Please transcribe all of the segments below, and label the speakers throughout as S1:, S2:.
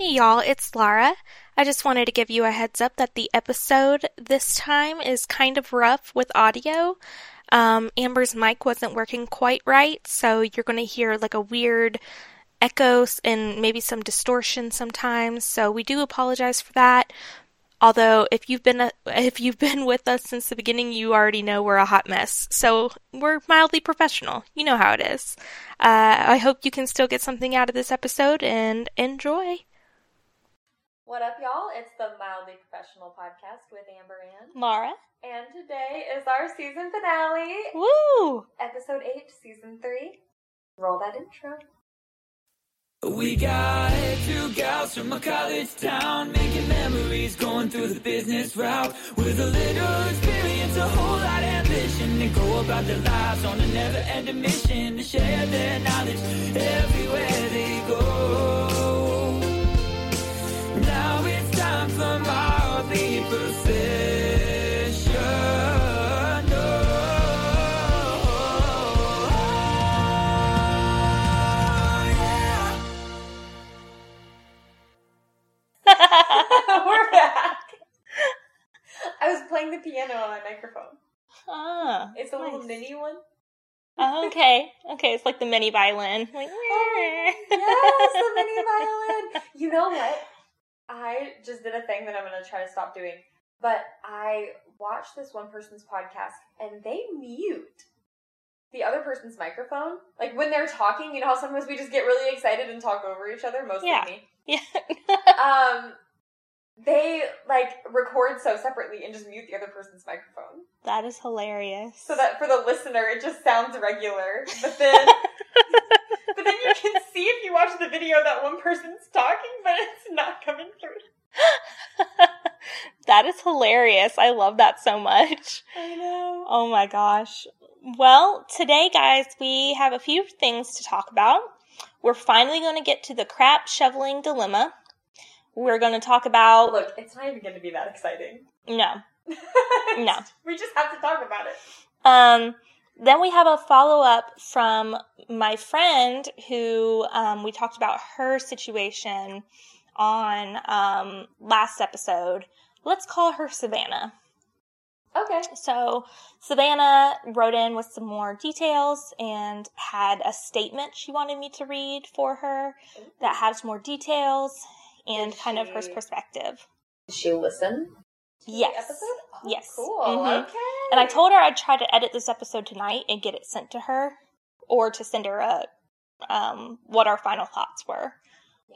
S1: Hey y'all, it's Laura. I just wanted to give you a heads up that the episode this time is kind of rough with audio. Um, Amber's mic wasn't working quite right, so you're going to hear like a weird echo and maybe some distortion sometimes. So we do apologize for that. Although if you've been a, if you've been with us since the beginning, you already know we're a hot mess. So we're mildly professional. You know how it is. Uh, I hope you can still get something out of this episode and enjoy.
S2: What up, y'all? It's the Mildly Professional podcast with Amber Ann.
S1: Mara.
S2: And today is our season finale,
S1: Woo!
S2: episode 8, season 3. Roll that intro.
S3: We got two gals from a college town making memories, going through the business route with a little experience, a whole lot of ambition. and go about their lives on a never-ending mission to share their knowledge everywhere they go.
S2: We're back. I was playing the piano on my microphone.
S1: Ah,
S2: It's a little mini one.
S1: Oh, okay, okay, it's like the mini violin. Like,
S2: Oh, yes, the mini violin. You know what? I just did a thing that I'm going to try to stop doing. But I watched this one person's podcast and they mute the other person's microphone. Like when they're talking, you know how sometimes we just get really excited and talk over each other, mostly
S1: Yeah.
S2: me.
S1: Yeah.
S2: Um, they like record so separately and just mute the other person's microphone.
S1: that is hilarious.
S2: So that for the listener, it just sounds regular. But then But then you can see if you watch the video that one person's talking, but it's not coming through.
S1: that is hilarious. I love that so much.
S2: I know.
S1: Oh my gosh. Well, today, guys, we have a few things to talk about. We're finally going to get to the crap shoveling dilemma. We're going to talk about.
S2: Look, it's not even going to be that exciting.
S1: No. No.
S2: we just have to talk about it.
S1: Um, then we have a follow up from my friend who um, we talked about her situation on um, last episode. Let's call her Savannah.
S2: Okay.
S1: So Savannah wrote in with some more details and had a statement she wanted me to read for her that has more details and kind of her perspective.
S2: Did she listen? to the
S1: Yes.
S2: episode? Oh,
S1: Yes.
S2: Cool.
S1: Mhm.
S2: Okay.
S1: And I told her I'd try to edit this episode tonight and get it sent to her or to send her a um what our final thoughts were.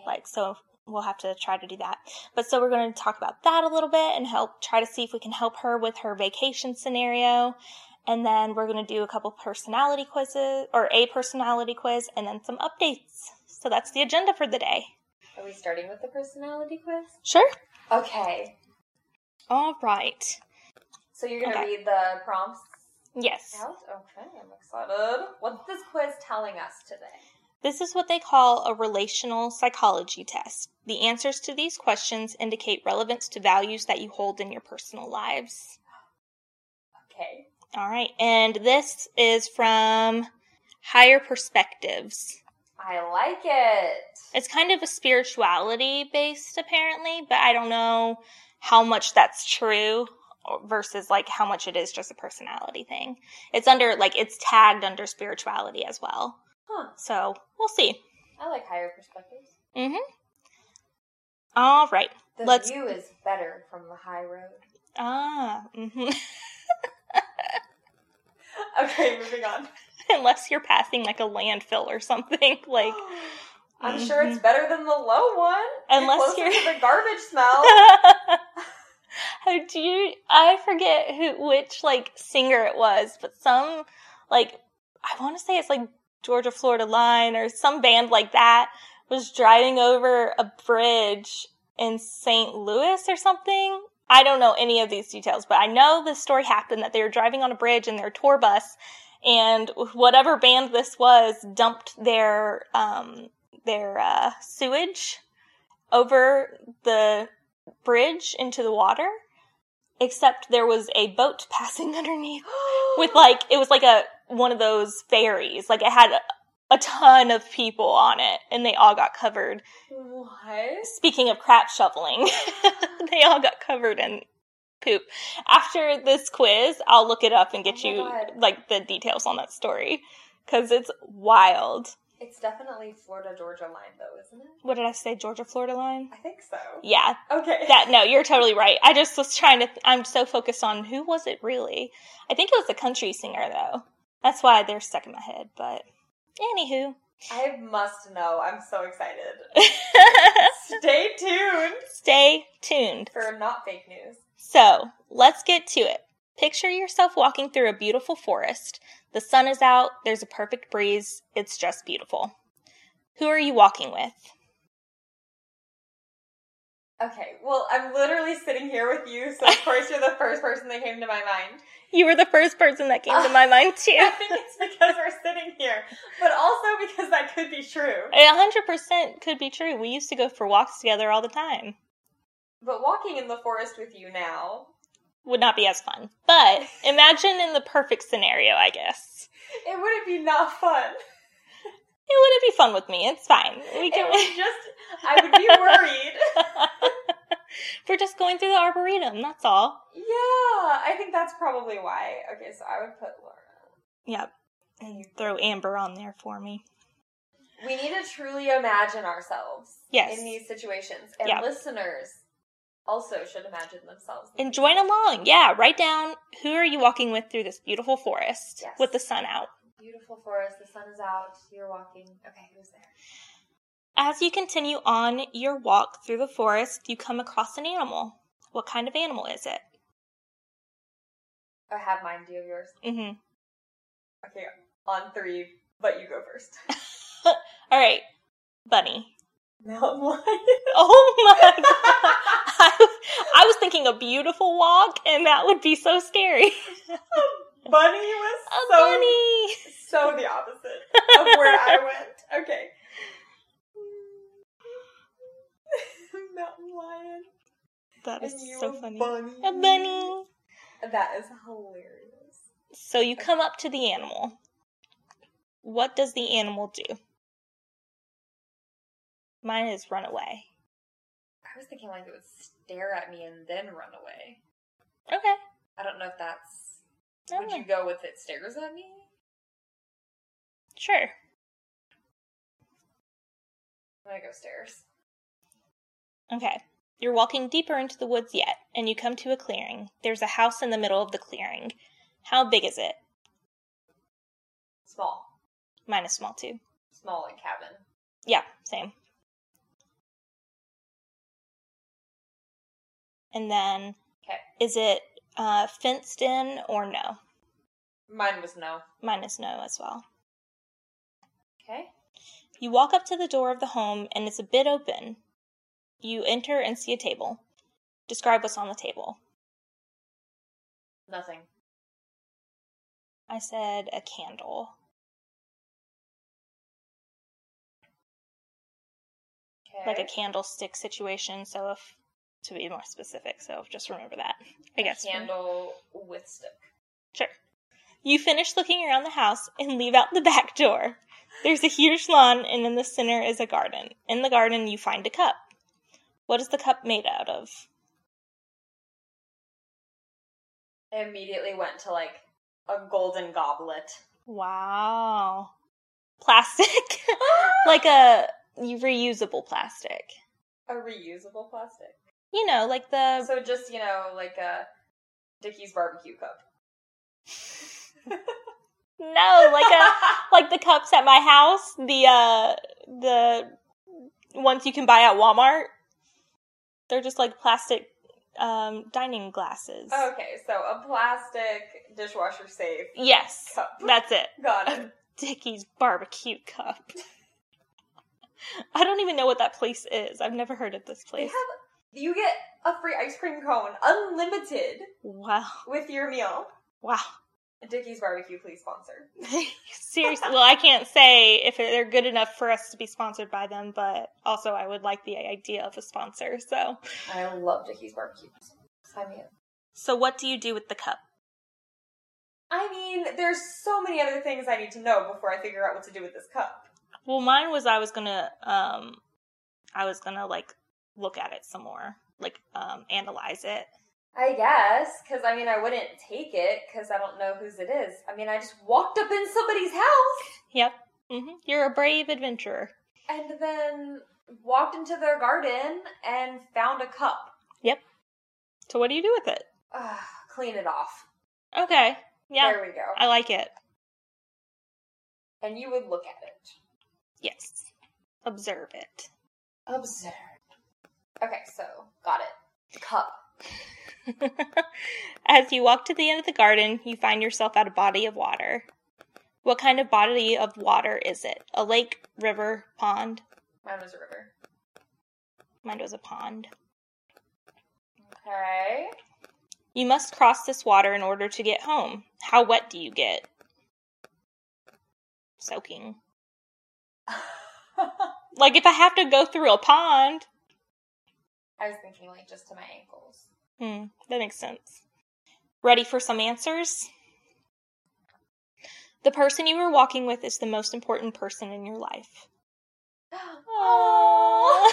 S1: Like so we'll have to try to do that. But so we're going to talk about that a little bit and help try to see if we can help her with her vacation scenario. And then we're going to do a couple personality quizzes or a personality quiz and then some updates. So that's the agenda for the day.
S2: Are we starting with the personality quiz?
S1: Sure.
S2: Okay.
S1: All right.
S2: So you're going to
S1: Okay.
S2: read the prompts
S1: Yes.
S2: out? Okay, I'm excited. What's this quiz telling us today?
S1: This is what they call a relational psychology test. The answers to these questions indicate relevance to values that you hold in your personal lives.
S2: Okay.
S1: All right. And this is from Higher Perspectives.
S2: I like it.
S1: It's kind of a spirituality based, apparently, but I don't know how much that's true versus like how much it is just a personality thing. It's under, like, it's tagged under spirituality as well.
S2: Huh.
S1: So we'll see.
S2: I like higher perspectives.
S1: Mm hmm. All right.
S2: The
S1: Let's-
S2: view is better from the high road.
S1: Ah, Mm hmm
S2: Okay, moving on.
S1: unless you're passing like a landfill or something. Like,
S2: I'm sure it's better than the low one.
S1: Mm-hmm. Unless
S2: You're closer
S1: you're-
S2: to the garbage smell.
S1: How do you? I forget who, which like singer it was, but some like I want to say it's like Georgia Florida Line or some band like that was driving over a bridge in St. Louis or something. I don't know any of these details, but I know this story happened that they were driving on a bridge in their tour bus, and whatever band this was dumped their um, their uh, sewage over the bridge into the water. Except there was a boat passing underneath with like it was like a one of those ferries. Like it had a, a ton of people on it, and they all got covered.
S2: What?
S1: Speaking of crap shoveling, they all got covered in poop. After this quiz, I'll look it up and get
S2: Oh
S1: you
S2: God.
S1: like the details on that story because it's wild.
S2: It's definitely Florida Georgia line though, isn't it?
S1: What did I say? Georgia Florida line?
S2: I think so.
S1: Yeah,
S2: Okay.
S1: that no, you're totally right. I just was trying to. I'm so focused on who was it really. I think it was a country singer though. That's why they're stuck in my head. But anywho,
S2: I must know. I'm so excited. Stay tuned
S1: stay tuned.
S2: for not fake news.
S1: So let's get to it. Picture yourself walking through a beautiful forest. The sun is out, there's a perfect breeze, it's just beautiful. Who are you walking with?
S2: Okay, well, I'm literally sitting here with you, so of course you're the first person that came to my mind.
S1: You were the first person that came to my mind, too.
S2: I think it's because we're sitting here, but also because that could be true.
S1: A 100% could be true. We used to go for walks together all the time.
S2: But walking in the forest with you now,
S1: Would not be as fun. But imagine in the perfect scenario, I guess.
S2: it wouldn't be not fun.
S1: It wouldn't be fun with me. It's fine. We can.
S2: would just, I would be worried.
S1: We're just going through the arboretum. That's all.
S2: Yeah, I think that's probably why. Okay, so I would put Laura.
S1: Yep. And throw Amber on there for me.
S2: We need to truly imagine ourselves
S1: Yes.
S2: in these situations, and
S1: Yeah.
S2: listeners also should imagine themselves.
S1: And join along. Yeah, write down who are you walking with through this beautiful forest
S2: Yes.
S1: with the sun out.
S2: Beautiful forest, the sun is out, you're walking. Okay, who's there?
S1: As you continue on your walk through the forest, you come across an animal. What kind of animal is it?
S2: I have mine, do you have yours?
S1: hmm
S2: Okay, on three, but you go first.
S1: All right, bunny.
S2: Mountain lion.
S1: Oh my god! I, I was thinking a beautiful walk, and that would be so scary.
S2: Bunny was
S1: A
S2: so,
S1: bunny.
S2: so the opposite of where I went. Okay. Mountain lion.
S1: That is so funny.
S2: Bunny.
S1: A bunny.
S2: That is hilarious.
S1: So you come up to the animal. What does the animal do? Mine is run away.
S2: I was thinking like it would stare at me and then run away.
S1: Okay.
S2: I don't know if that's. Would you go with it stares at me?
S1: Sure.
S2: I'm gonna go stairs.
S1: Okay. You're walking deeper into the woods yet, and you come to a clearing. There's a house in the middle of the clearing. How big is it?
S2: Small.
S1: Mine is small too.
S2: Small and cabin.
S1: Yeah, same. And then,
S2: Okay.
S1: is it uh, fenced in or no?
S2: Mine was no.
S1: Mine is no as well.
S2: Okay.
S1: You walk up to the door of the home and it's a bit open. You enter and see a table. Describe what's on the table.
S2: Nothing.
S1: I said a candle.
S2: Okay.
S1: Like a candlestick situation, so if to be more specific, so just remember that. I guess.
S2: candle with stick.
S1: Sure. You finish looking around the house and leave out the back door. There's a huge lawn, and in the center is a garden. In the garden, you find a cup. What is the cup made out of?
S2: I immediately went to like a golden goblet.
S1: Wow. Plastic? like a reusable plastic.
S2: A reusable plastic.
S1: You know, like the.
S2: So just, you know, like a Dickey's barbecue cup.
S1: No, like a. like the cups at my house, the uh the ones you can buy at Walmart. They're just like plastic um dining glasses.
S2: okay, so a plastic dishwasher safe
S1: Yes.
S2: cup.
S1: That's it.
S2: Got
S1: A
S2: it.
S1: Dickey's barbecue cup. I don't even know what that place is. I've never heard of this
S2: They
S1: place.
S2: have you get a free ice cream cone, unlimited,
S1: Wow.
S2: with your meal.
S1: Wow.
S2: Dickey's barbecue, please sponsor.
S1: Seriously, well, I can't say if they're good enough for us to be sponsored by them, but also I would like the idea of a sponsor. So,
S2: I love Dickey's barbecue. Sign me up.
S1: so what do you do with the cup?
S2: I mean, there's so many other things I need to know before I figure out what to do with this cup.
S1: Well, mine was I was gonna um, I was gonna like look at it some more, like um, analyze it.
S2: I guess, because I mean, I wouldn't take it because I don't know whose it is. I mean, I just walked up in somebody's house
S1: Yep. hmm You're a brave adventurer.
S2: and then walked into their garden and found a cup. Yep.
S1: So what do you do with it?
S2: Ugh, clean it off.
S1: Okay. Yeah.
S2: There we go.
S1: I like it.
S2: and you would look at it.
S1: Yes. Observe it.
S2: Observe. Okay, so got it. Cup.
S1: As you walk to the end of the garden, you find yourself at a body of water. What kind of body of water is it? A lake, river, pond?
S2: Mine was a river.
S1: Mine was a pond.
S2: Okay.
S1: You must cross this water in order to get home. How wet do you get? Soaking. Like if I have to go through a pond.
S2: I was thinking like just to my ankles.
S1: Hmm, that makes sense. Ready for some answers? The person you are walking with is the most important person in your life.
S2: Aww.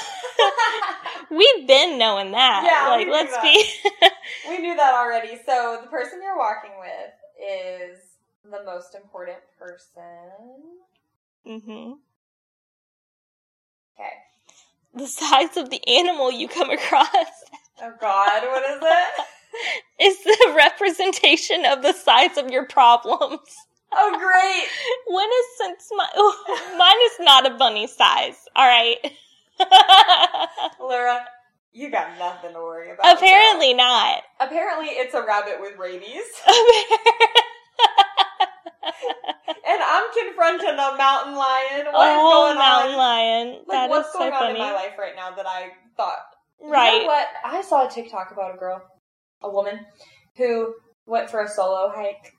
S1: We've been knowing that.
S2: Yeah,
S1: like let's
S2: that.
S1: be
S2: we knew that already. So the person you're walking with is the most important person.
S1: hmm
S2: Okay.
S1: The size of the animal you come across
S2: Oh God, what is it?
S1: it's the representation of the size of your problems.
S2: Oh great.
S1: When is since my oh, mine is not a bunny size, all right?
S2: Laura, you got nothing to worry about.
S1: Apparently not.
S2: Apparently it's a rabbit with rabies. And I'm confronting a mountain lion. What is
S1: oh,
S2: going
S1: mountain
S2: on?
S1: lion.
S2: Like,
S1: That is
S2: what's
S1: so
S2: going on
S1: funny.
S2: in my life right now that I thought?
S1: Right.
S2: You know what? I saw a TikTok about a girl, a woman, who went for a solo hike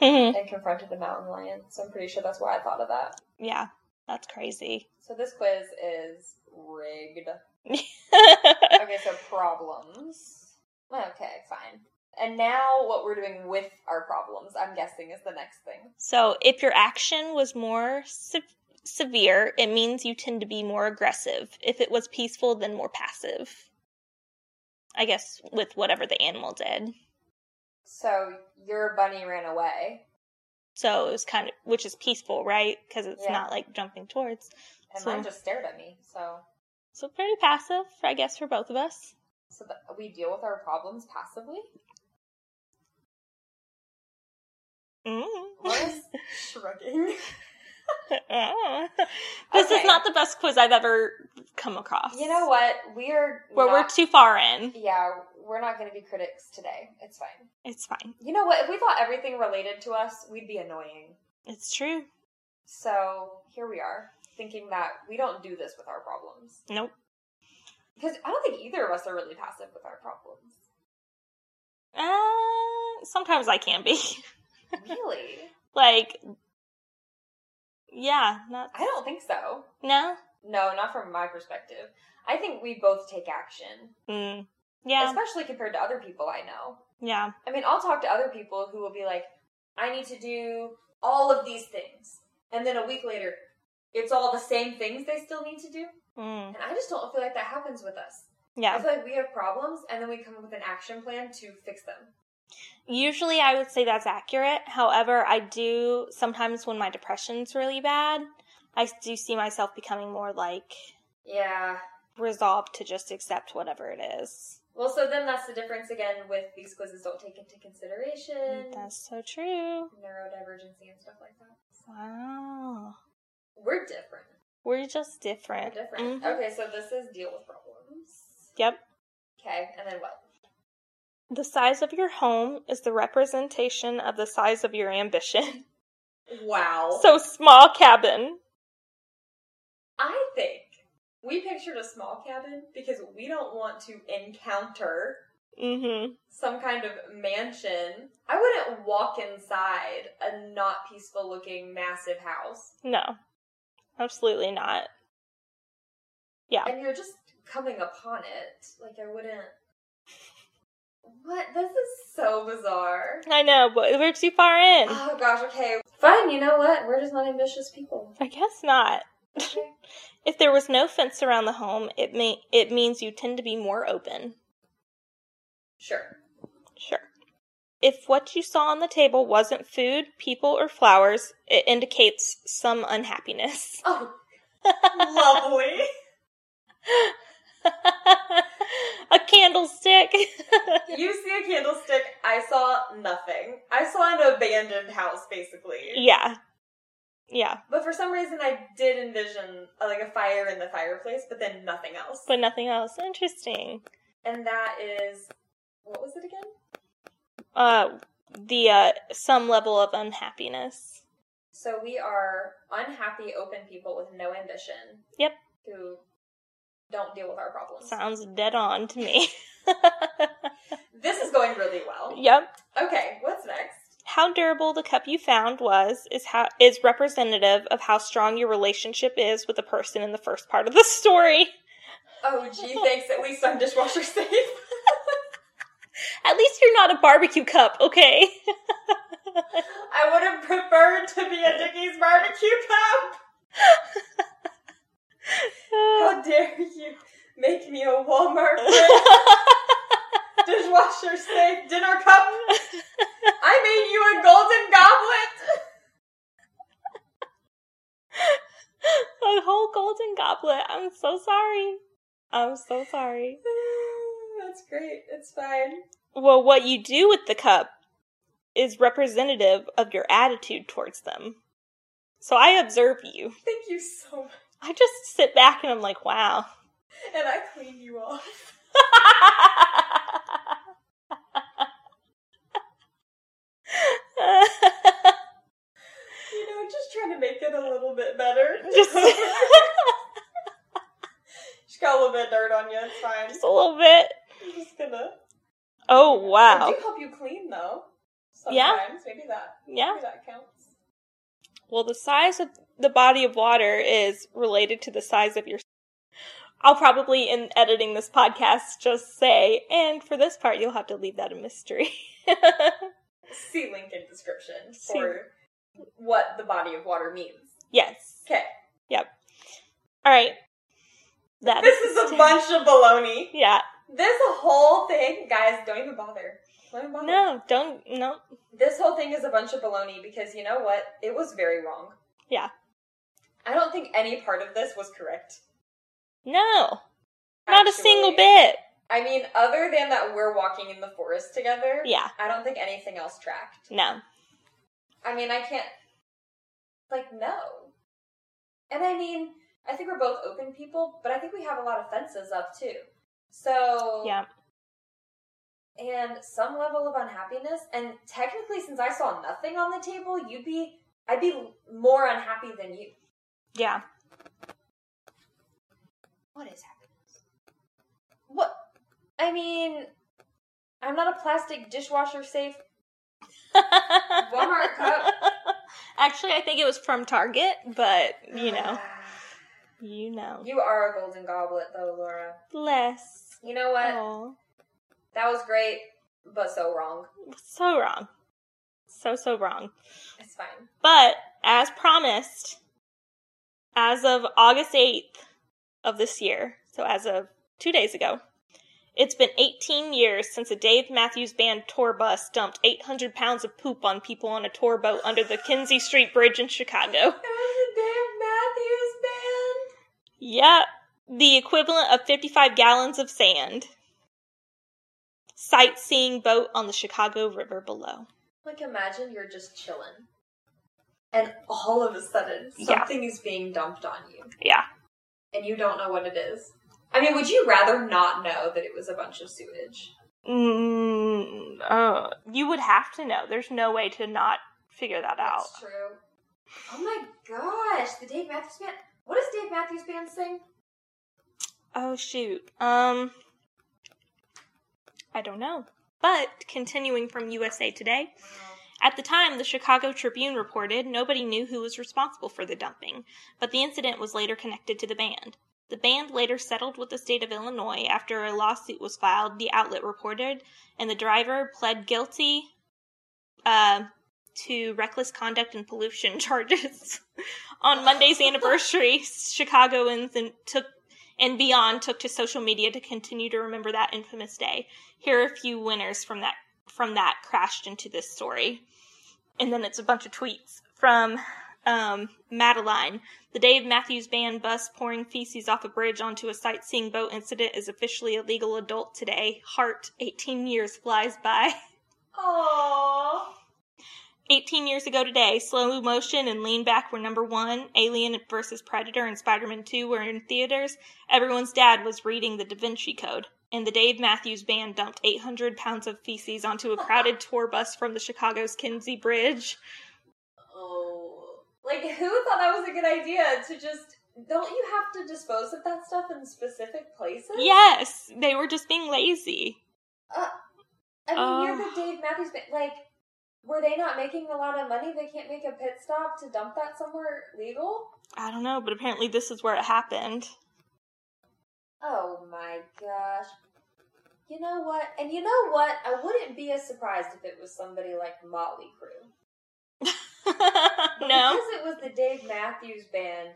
S1: Mhm.
S2: and confronted a mountain lion. So I'm pretty sure that's why I thought of that.
S1: Yeah, that's crazy.
S2: So this quiz is rigged. Okay, so problems. Okay, fine. And now what we're doing with our problems, I'm guessing, is the next thing.
S1: so, if your action was more se- severe, it means you tend to be more aggressive. If it was peaceful, then more passive. I guess with whatever the animal did.
S2: So your bunny ran away,
S1: So it was kind of, which is peaceful, right? Because it's
S2: Yeah.
S1: not like jumping towards.
S2: and
S1: So-
S2: mine just stared at me. So,
S1: So pretty passive, I guess, for both of us.
S2: so we deal with our problems passively.
S1: Mm.
S2: Laura's shrugging.
S1: Oh. this
S2: Okay.
S1: is not the best quiz I've ever come across.
S2: You know what? We're
S1: Where we're too far in.
S2: Yeah, we're not going to be critics today. It's fine.
S1: It's fine.
S2: You know what? If we thought everything related to us, we'd be annoying.
S1: It's true.
S2: So here we are, thinking that we don't do this with our problems.
S1: Nope.
S2: Because I don't think either of us are really passive with our problems.
S1: Uh, sometimes I can be.
S2: Really?
S1: like, yeah, not.
S2: I don't think so.
S1: No?
S2: No, not from my perspective. I think we both take action,
S1: Mm. Yeah.
S2: especially compared to other people I know.
S1: Yeah.
S2: I mean, I'll talk to other people who will be like, I need to do all of these things. And then a week later, it's all the same things they still need to do.
S1: Mm.
S2: And I just don't feel like that happens with us.
S1: Yeah.
S2: I feel like we have problems and then we come up with an action plan to fix them.
S1: Usually I would say that's accurate. However, I do sometimes when my depression's really bad, I do see myself becoming more like
S2: Yeah.
S1: resolved to just accept whatever it is.
S2: Well, so then that's the difference again with these quizzes don't take into consideration
S1: That's so true.
S2: neurodivergency and stuff like that.
S1: Wow.
S2: We're different.
S1: We're just
S2: We're
S1: different.
S2: different.
S1: Mhm.
S2: Okay, so this is deal with problems.
S1: Yep.
S2: Okay, and then what?
S1: The size of your home is the representation of the size of your ambition.
S2: Wow.
S1: So small cabin.
S2: I think we pictured a small cabin because we don't want to encounter
S1: Mm-hmm.
S2: some kind of mansion. I wouldn't walk inside a not peaceful looking massive house.
S1: No. Absolutely not. Yeah.
S2: And you're just coming upon it. Like I wouldn't What? This is so bizarre.
S1: I know, but we're too far in.
S2: Oh gosh, okay. Fine, you know what? We're just not ambitious people.
S1: I guess not.
S2: Okay.
S1: If there was no fence around the home, it may it means you tend to be more open.
S2: sure.
S1: Sure. If what you saw on the table wasn't food, people, or flowers, it indicates some unhappiness.
S2: Oh, lovely.
S1: a candlestick.
S2: you see a candlestick, I saw nothing. I saw an abandoned house, basically.
S1: yeah. Yeah,
S2: But for some reason, I did envision uh, like a fire in the fireplace, but then nothing else.
S1: but nothing else. Interesting.
S2: and that is what was it again?
S1: Uh the uh some level of unhappiness.
S2: So we are unhappy, open people with no ambition.
S1: Yep.
S2: Who don't deal with our problems.
S1: Sounds dead on to me.
S2: This is going really well.
S1: yep.
S2: Okay, what's next?
S1: How durable the cup you found was is how is representative of how strong your relationship is with the person in the first part of the story.
S2: Oh, gee, thanks. At least I'm dishwasher safe.
S1: At least you're not a barbecue cup, okay?
S2: I would have preferred to be a Dickey's barbecue cup. How dare you make me a Walmart brick dishwasher safe dinner cup? I made you a golden goblet.
S1: a whole golden goblet. I'm so sorry. I'm so sorry.
S2: That's great. It's fine.
S1: Well, what you do with the cup is representative of your attitude towards them. So I observe you.
S2: Thank you so much.
S1: I just sit back and I'm like, wow.
S2: And I clean you off. You know, just trying to make it a little bit better.
S1: Just-
S2: Just got a little bit of dirt on you. It's fine.
S1: Just a little bit.
S2: I'm just gonna.
S1: Oh,
S2: I
S1: wow.
S2: do help you clean though. Sometimes.
S1: Yeah?
S2: Maybe that.
S1: Yeah.
S2: Maybe that counts.
S1: Well, the size of the body of water is related to the size of your. I'll probably, in editing this podcast, just say, and for this part, you'll have to leave that a mystery.
S2: See link in description
S1: See-
S2: for what the body of water means.
S1: yes.
S2: Okay. Yep.
S1: All right. That
S2: This is a bunch of baloney.
S1: Yeah.
S2: This whole thing, guys, don't even bother. Don't even bother.
S1: No, don't. No.
S2: This whole thing is a bunch of baloney because you know what? It was very wrong.
S1: Yeah.
S2: I don't think any part of this was correct.
S1: No. Not a single bit.
S2: I mean, other than that we're walking in the forest together,
S1: Yeah.
S2: I don't think anything else tracked.
S1: No.
S2: I mean, I can't. Like, no. And I mean, I think we're both open people, but I think we have a lot of fences up too. So,
S1: Yeah.
S2: and some level of unhappiness. And technically, since I saw nothing on the table, you'd be, I'd be more unhappy than you.
S1: Yeah.
S2: What is happiness? What? I mean, I'm not a plastic dishwasher safe. Walmart cup.
S1: Actually, I think it was from Target, but you know, ah. you know,
S2: You are a golden goblet, though, Laura.
S1: bless.
S2: You know what?
S1: Oh,
S2: That was great, but so wrong.
S1: so wrong, so so wrong.
S2: It's fine.
S1: But as promised, as of August eighth of this year, so as of two days ago, it's been 18 years since a Dave Matthews Band tour bus dumped 800 pounds of poop on people on a tour boat under the Kinzie Street Bridge in Chicago.
S2: It was a Dave Matthews band.
S1: Yep, the equivalent of 55 gallons of sand. Sightseeing boat on the Chicago River below.
S2: Like, imagine you're just chilling, and all of a sudden,
S1: Yeah.
S2: something is being dumped on you,
S1: Yeah.
S2: and you don't know what it is. I mean, would you rather not know that it was a bunch of sewage?
S1: Mm, uh, you would have to know. There's no way to not figure that out.
S2: That's true. Oh my gosh, the Dave Matthews Band. What does Dave Matthews Band sing?
S1: Oh shoot. Um I don't know. But continuing from USA Today, at the time the Chicago Tribune reported nobody knew who was responsible for the dumping, but the incident was later connected to the band. The band later settled with the state of Illinois after a lawsuit was filed, the outlet reported, and the driver pled guilty uh, to reckless conduct and pollution charges. On Monday's anniversary, Chicagoans and took and beyond took to social media to continue to remember that infamous day. Here are a few winners from that from that crashed into this story. And then it's a bunch of tweets from um, Madeline. The Dave Matthews Band bus pouring feces off a bridge onto a sightseeing boat incident is officially a legal adult today. Heart, 18 years flies by.
S2: Aww.
S1: 18 years ago today, Slow Motion and Lean Back were number one. Alien vs. Predator and Spider Man 2 were in theaters. Everyone's dad was reading the Da Vinci Code. And the Dave Matthews Band dumped 800 pounds of feces onto a crowded tour bus from the Chicago's Kinzie Bridge.
S2: Oh. Like, who thought that was a good idea to just. Don't you have to dispose of that stuff in specific places?
S1: Yes, they were just being lazy.
S2: Uh, I mean, you're
S1: Oh.
S2: the Dave Matthews Band. Like, were they not making a lot of money? They can't make a pit stop to dump that somewhere legal?
S1: I don't know, but apparently this is where it happened.
S2: Oh my gosh. You know what? And you know what? I wouldn't be as surprised if it was somebody like Motley Crue.
S1: No.
S2: Because it was the Dave Matthews Band,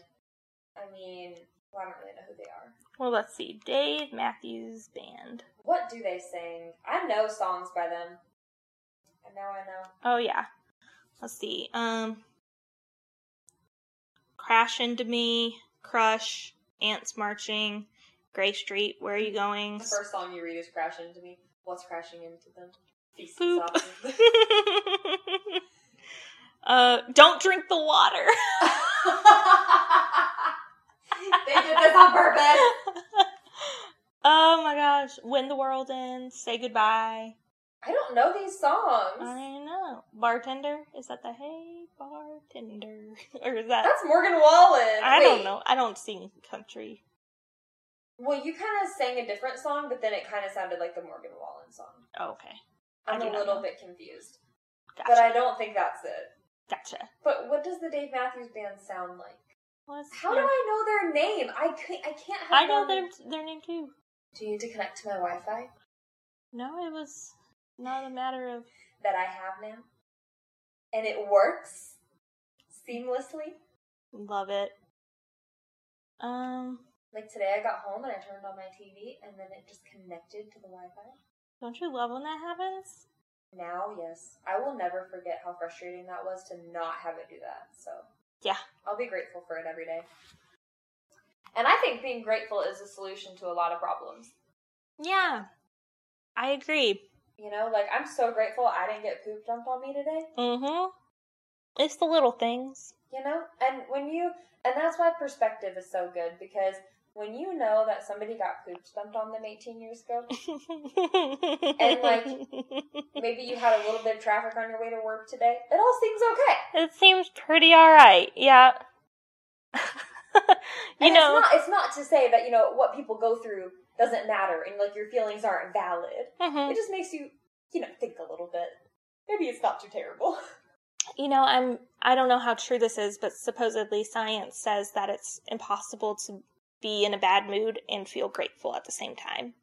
S2: I mean, well, I don't really know who they are.
S1: Well, let's see. Dave Matthews Band.
S2: What do they sing? I know songs by them. And now I know.
S1: Oh yeah. Let's see. Um Crash into Me, Crush, Ants Marching, Gray Street, Where Are You Going?
S2: The first song you read is Crashing Into Me. What's crashing into them? Feces
S1: Poop. uh Don't Drink the Water.
S2: they did this on purpose.
S1: oh my gosh. When the World Ends, Say Goodbye.
S2: I don't know these songs.
S1: I know. Bartender? Is that the Hey Bartender? or is that
S2: That's Morgan Wallen.
S1: I
S2: Wait,
S1: don't know. I don't sing country.
S2: Well, you kind of sang a different song, but then it kind of sounded like the Morgan Wallen song.
S1: Oh, okay.
S2: I'm a little
S1: know.
S2: bit confused,
S1: Gotcha.
S2: but I don't think that's it.
S1: Gotcha.
S2: But what does the Dave Matthews Band sound like? How do I know their name? I can't. I can't. Have
S1: I know
S2: them-
S1: their their name too.
S2: Do you need to connect to my Wi-Fi
S1: No, it was not a matter of.
S2: that I have now, and it works seamlessly?
S1: Love it. Um,
S2: Like today, I got home and I turned on my TV, and then it just connected to the Wi-Fi.
S1: don't you love when that happens?
S2: Now, yes, I will never forget how frustrating that was to not have it do that. So
S1: Yeah.
S2: I'll be grateful for it every day. And I think being grateful is a solution to a lot of problems.
S1: Yeah, I agree.
S2: You know, like I'm so grateful I didn't get poop dumped on me today.
S1: Mm-hmm. It's the little things.
S2: You know, and when you, and that's why perspective is so good because when you know that somebody got poop dumped on them 18 years ago,
S1: and
S2: like- maybe you had a little bit of traffic on your way to work today, it all seems okay.
S1: it seems pretty alright. Yeah. you
S2: And
S1: know.
S2: it's not, it's not to say that you know what people go through doesn't matter and like your feelings aren't valid.
S1: Mhm.
S2: It just makes you, you know, think a little bit. Maybe it's not too terrible.
S1: You know, I'm I don't know how true this is, but supposedly science says that it's impossible to be in a bad mood and feel grateful at the same time.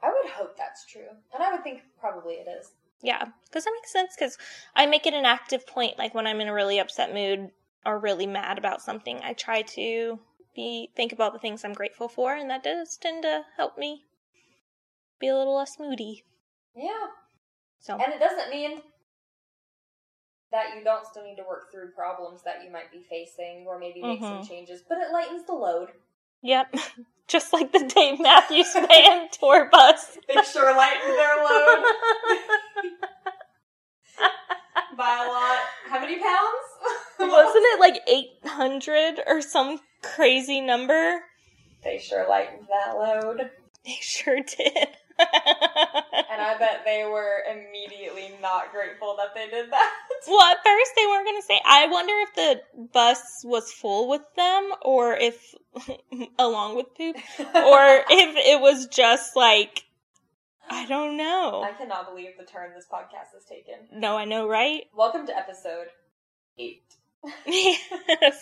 S2: I would hope that's true, and I would think probably it is.
S1: Yeah, because that makes sense. Because I make it an active point, like when I'm in a really upset mood or really mad about something, I try to be think about the things I'm grateful for, and that does tend to help me be a little less moody.
S2: Yeah,
S1: So
S2: and it doesn't mean that you don't still need to work through problems that you might be facing, or maybe make some
S1: Mhm.
S2: changes. But it lightens the load.
S1: Yep, just like the Dave Matthews Band tour bus.
S2: They sure lightened their load by a lot. How many pounds?
S1: Wasn't it like 800 or some crazy number?
S2: They sure lightened that load.
S1: They sure did.
S2: And I bet they were immediately not grateful that they did that.
S1: well, at first they weren't going to say. I wonder if the bus was full with them or if, along with poop, or if it was just like, I don't know.
S2: I cannot believe the turn this podcast has taken.
S1: No, I know, right?
S2: Welcome to episode eight.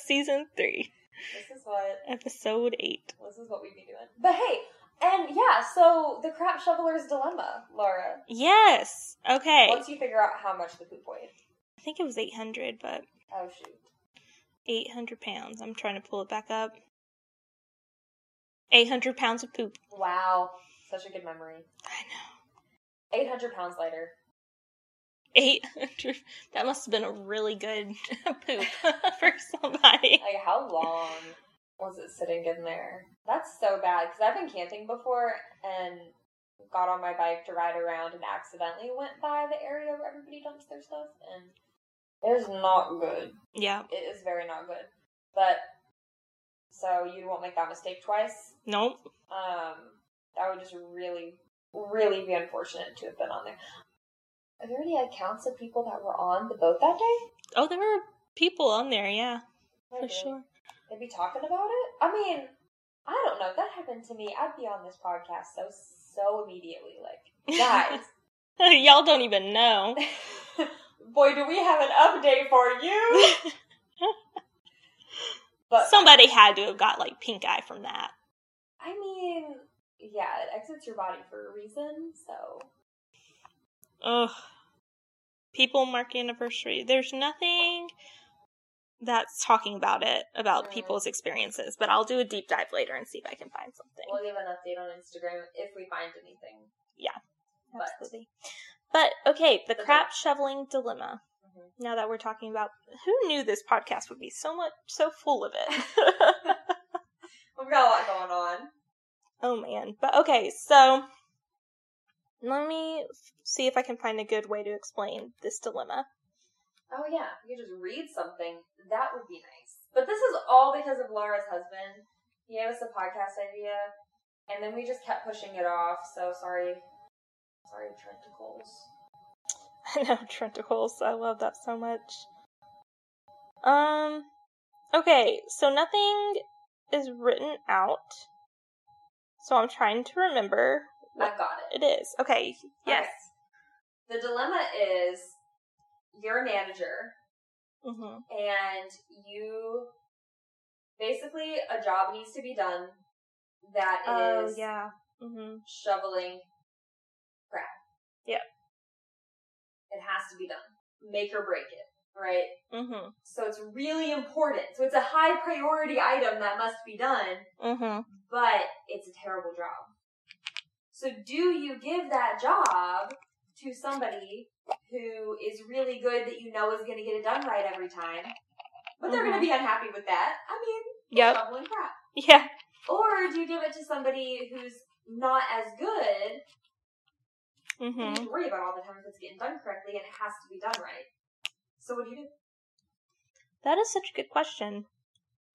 S1: Season three.
S2: This is what
S1: Episode 8.
S2: this is what we be doing. But hey, and yeah, so the crap shoveler's dilemma, Laura.
S1: Yes. Okay.
S2: Once you figure out how much the poop weighed.
S1: I think it was 800, but
S2: Oh shoot.
S1: 800 pounds. I'm trying to pull it back up. 800 pounds of poop.
S2: Wow. Such a good memory.
S1: I know.
S2: 800 pounds later.
S1: 800. That must have been a really good poop for somebody.
S2: Like, how long was it sitting in there? That's so bad because I've been camping before and got on my bike to ride around and accidentally went by the area where everybody dumps their stuff, and it is not good.
S1: Yeah.
S2: It is very not good. But so you won't make that mistake twice.
S1: Nope.
S2: Um, that would just really, really be unfortunate to have been on there. Are there any accounts of people that were on the boat that day?
S1: Oh, there were people on there, yeah, for sure.
S2: They'd be talking about it. I mean, I don't know. If that happened to me, I'd be on this podcast so so immediately. Like, guys,
S1: Y'all don't even know.
S2: boy, do we have an update for you? But
S1: Somebody had to have got like pink eye from that.
S2: I mean, yeah, it exits your body for a reason. So
S1: Ugh. People mark anniversary. There's nothing that's talking about it, about
S2: Mm.
S1: people's experiences, but I'll do a deep dive later and see if I can find something.
S2: we'll give an update on Instagram if we find anything. but-
S1: Absolutely. But okay, the
S2: The
S1: crap shoveling dilemma.
S2: Mhm.
S1: Now that we're talking about who knew this podcast would be so much so full of it.
S2: We've got a lot going on.
S1: oh man. But okay, so let me see if I can find a good way to explain this dilemma.
S2: Oh yeah, you could just read something. That would be nice. But this is all because of Laura's husband. He gave us the podcast idea, and then we just kept pushing it off. So sorry, sorry, Trenticles.
S1: I know Trenticles. I love that so much. Um. Okay, so nothing is written out. So I'm trying to remember
S2: I've got it.
S1: it is. Okay. Yes.
S2: Okay. The dilemma is you're a manager
S1: Mhm.
S2: and you basically a job needs to be done that
S1: Oh
S2: is
S1: yeah. Mhm.
S2: shoveling crap.
S1: Yep.
S2: It has to be done. Make or break it, right?
S1: Mhm.
S2: So it's really important. So it's a high priority item that must be done,
S1: Mhm.
S2: but it's a terrible job. So do you give that job to somebody who is really good that you know is going to get it done right every time, but they're going
S1: Mhm.
S2: to be unhappy with that? I mean,
S1: Yep.
S2: shoveling crap.
S1: Yeah.
S2: Or do you give it to somebody who's not as good You
S1: Mhm.
S2: have to worry about all the time if it's getting done correctly and it has to be done right. So what do you do?
S1: That is such a good question.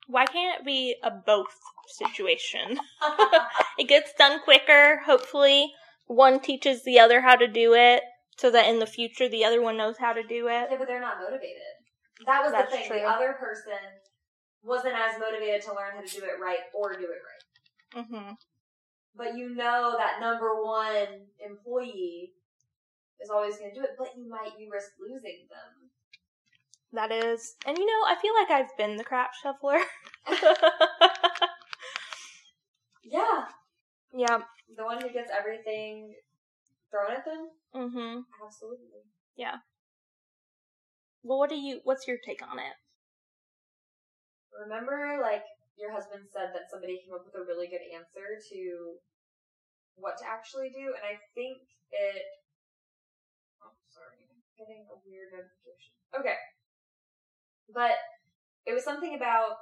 S1: Why can't it be a both situation? it gets done quicker, hopefully. One teaches the other how to do it so that in the future the other one knows how to do it.
S2: yeah, but they're not motivated. That was
S1: That's
S2: the thing.
S1: true.
S2: The other person wasn't as motivated to learn how to do it right or do it right.
S1: Mhm.
S2: But you know that number one employee is always going to do it, but you might you risk losing them.
S1: That is. And you know, I feel like I've been the crap shoveler.
S2: Yeah,
S1: yeah.
S2: the one who gets everything thrown at them.
S1: Mm-hmm.
S2: Absolutely. Yeah.
S1: Well, what do you what's your take on it?
S2: Remember, like, your husband said that somebody came up with a really good answer to what to actually do, and I think it. Oh, sorry. I'm getting a weird notification. Okay. But it was something about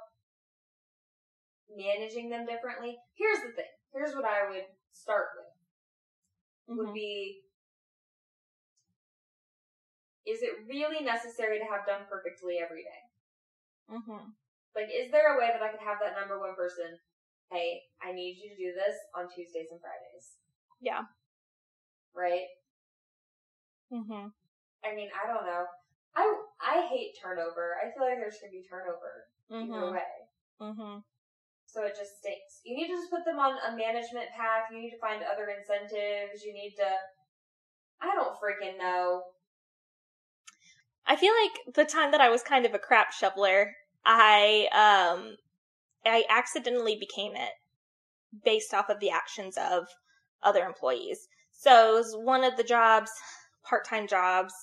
S2: managing them differently. Here's the thing. Here's what I would start with. Would
S1: Mhm.
S2: be is it really necessary to have done perfectly every day?
S1: Mhm.
S2: Like, is there a way that I could have that number one person, hey, I need you to do this on Tuesdays and Fridays,
S1: Yeah.
S2: right?
S1: Mhm.
S2: I mean, I don't know. I I hate turnover. I feel like there should be turnover either
S1: Mhm.
S2: way.
S1: Mhm.
S2: So it just stinks. You need to just put them on a management path. You need to find other incentives. You need to. I don't freaking know.
S1: I feel like the time that I was kind of a crap shoveler, I um I accidentally became it based off of the actions of other employees. So it was one of the jobs, part-time jobs,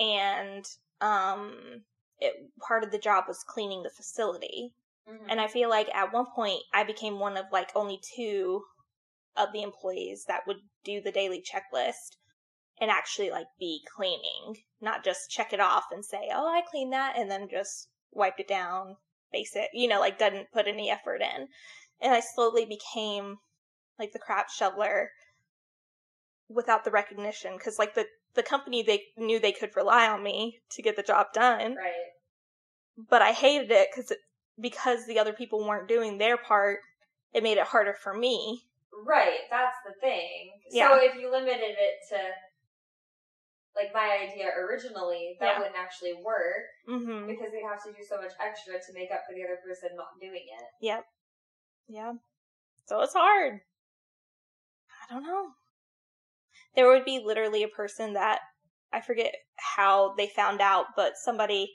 S1: and um, it part of the job was cleaning the facility.
S2: Mhm.
S1: And I feel like at one point I became one of like only two of the employees that would do the daily checklist and actually like be cleaning, not just check it off and say, "Oh, I cleaned that," and then just wiped it down, face it, you know, like didn't put any effort in. And I slowly became like the crap shoveler without the recognition because like the the company they knew they could rely on me to get the job done
S2: right.
S1: but I hated it because because the other people weren't doing their part, it made it harder for me.
S2: Right, that's the thing.
S1: Yeah.
S2: So if you limited it to like my idea originally, that
S1: Yeah.
S2: wouldn't actually work
S1: Mm-hmm.
S2: because they'd have to do so much extra to make up for the other person not doing it.
S1: Yep. Yeah. So it's hard. I don't know. There would be literally a person that I forget how they found out, but somebody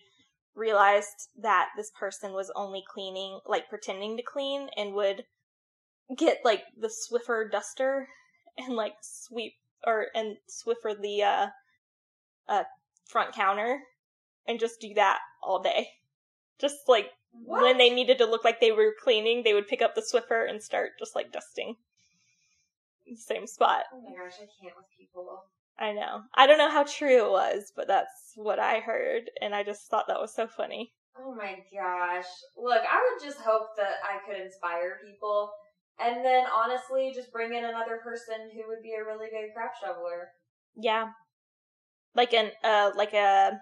S1: realized that this person was only cleaning, like pretending to clean, and would get like the Swiffer duster and like sweep or and Swiffer the uh, uh front counter and just do that all day. Just like
S2: What?
S1: when they needed to look like they were cleaning, they would pick up the Swiffer and start just like dusting the same spot.
S2: Oh my gosh, I can't with people.
S1: I know. I don't know how true it was, but that's what I heard, and I just thought that was so funny.
S2: Oh my gosh. Look, I would just hope that I could inspire people and then honestly just bring in another person who would be a really good crap shoveler.
S1: Yeah, like an uh like a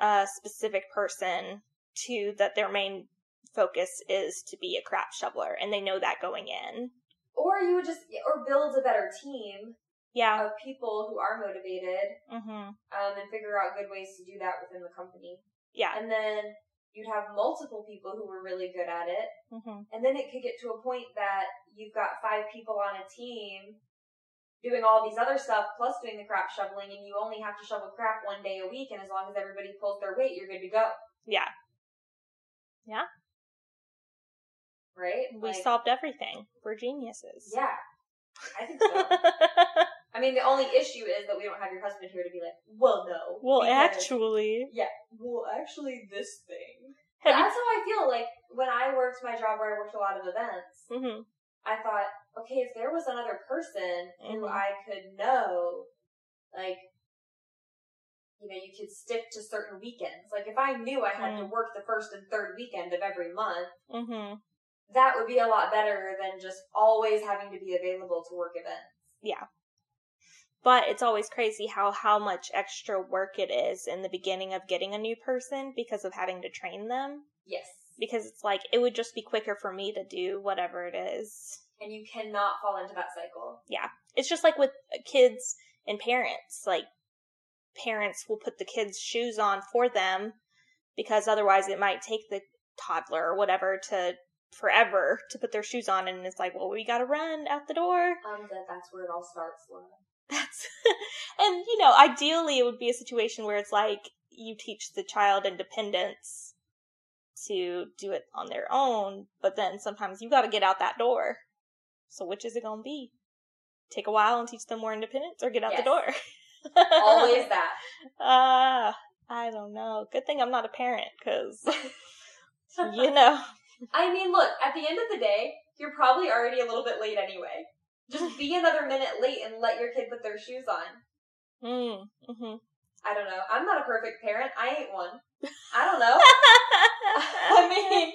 S1: a specific person to that their main focus is to be a crap shoveler, and they know that going in.
S2: Or you would just or build a better team
S1: Yeah.
S2: of people who are motivated
S1: Mhm.
S2: um, and figure out good ways to do that within the company.
S1: Yeah.
S2: And then you'd have multiple people who were really good at it.
S1: Mhm.
S2: And then it could get to a point that you've got five people on a team doing all these other stuff plus doing the crap shoveling and you only have to shovel crap one day a week and as long as everybody pulls their weight, you're good to go.
S1: Yeah yeah.
S2: Right?
S1: We
S2: Like,
S1: solved everything. We're geniuses.
S2: Yeah. I think so. I mean, the only issue is that we don't have your husband here to be like, well, no.
S1: well,
S2: because-
S1: actually,
S2: Yeah. Well, actually, this thing.
S1: have you
S2: That's how I feel. Like when I worked my job where I worked a lot of events,
S1: hmm
S2: I thought, okay, if there was another person who
S1: Mhm.
S2: I could know, like, you know, you could stick to certain weekends. Like if I knew I had to
S1: Mm.
S2: work the first and third weekend of every month,
S1: hmm
S2: that would be a lot better than just always having to be available to work events.
S1: But it's always crazy how how much extra work it is in the beginning of getting a new person because of having to train them.
S2: Yes.
S1: Because it's like it would just be quicker for me to do whatever it is.
S2: And you cannot fall into that cycle. Yeah.
S1: It's just like with kids and parents. Like parents will put the kids' shoes on for them because otherwise it might take the toddler or whatever to forever to put their shoes on and it's like, well, we gotta run out the door.
S2: Um, that that's where it all starts, Lana.
S1: That's and you know, ideally it would be a situation where it's like you teach the child independence to do it on their own, but then sometimes you got to get out that door. So which is it going to be? Take a while and teach them more independence or get out the
S2: Yes.
S1: door?
S2: Always that.
S1: Ah, I don't know. Good thing I'm not a parent cuz you know.
S2: I mean, look, at the end of the day, you're probably already a little bit late anyway. Just be another minute late and let your kid put their shoes on.
S1: Mm, mhm.
S2: I don't know. I'm not a perfect parent. I ain't one. I don't know. I mean,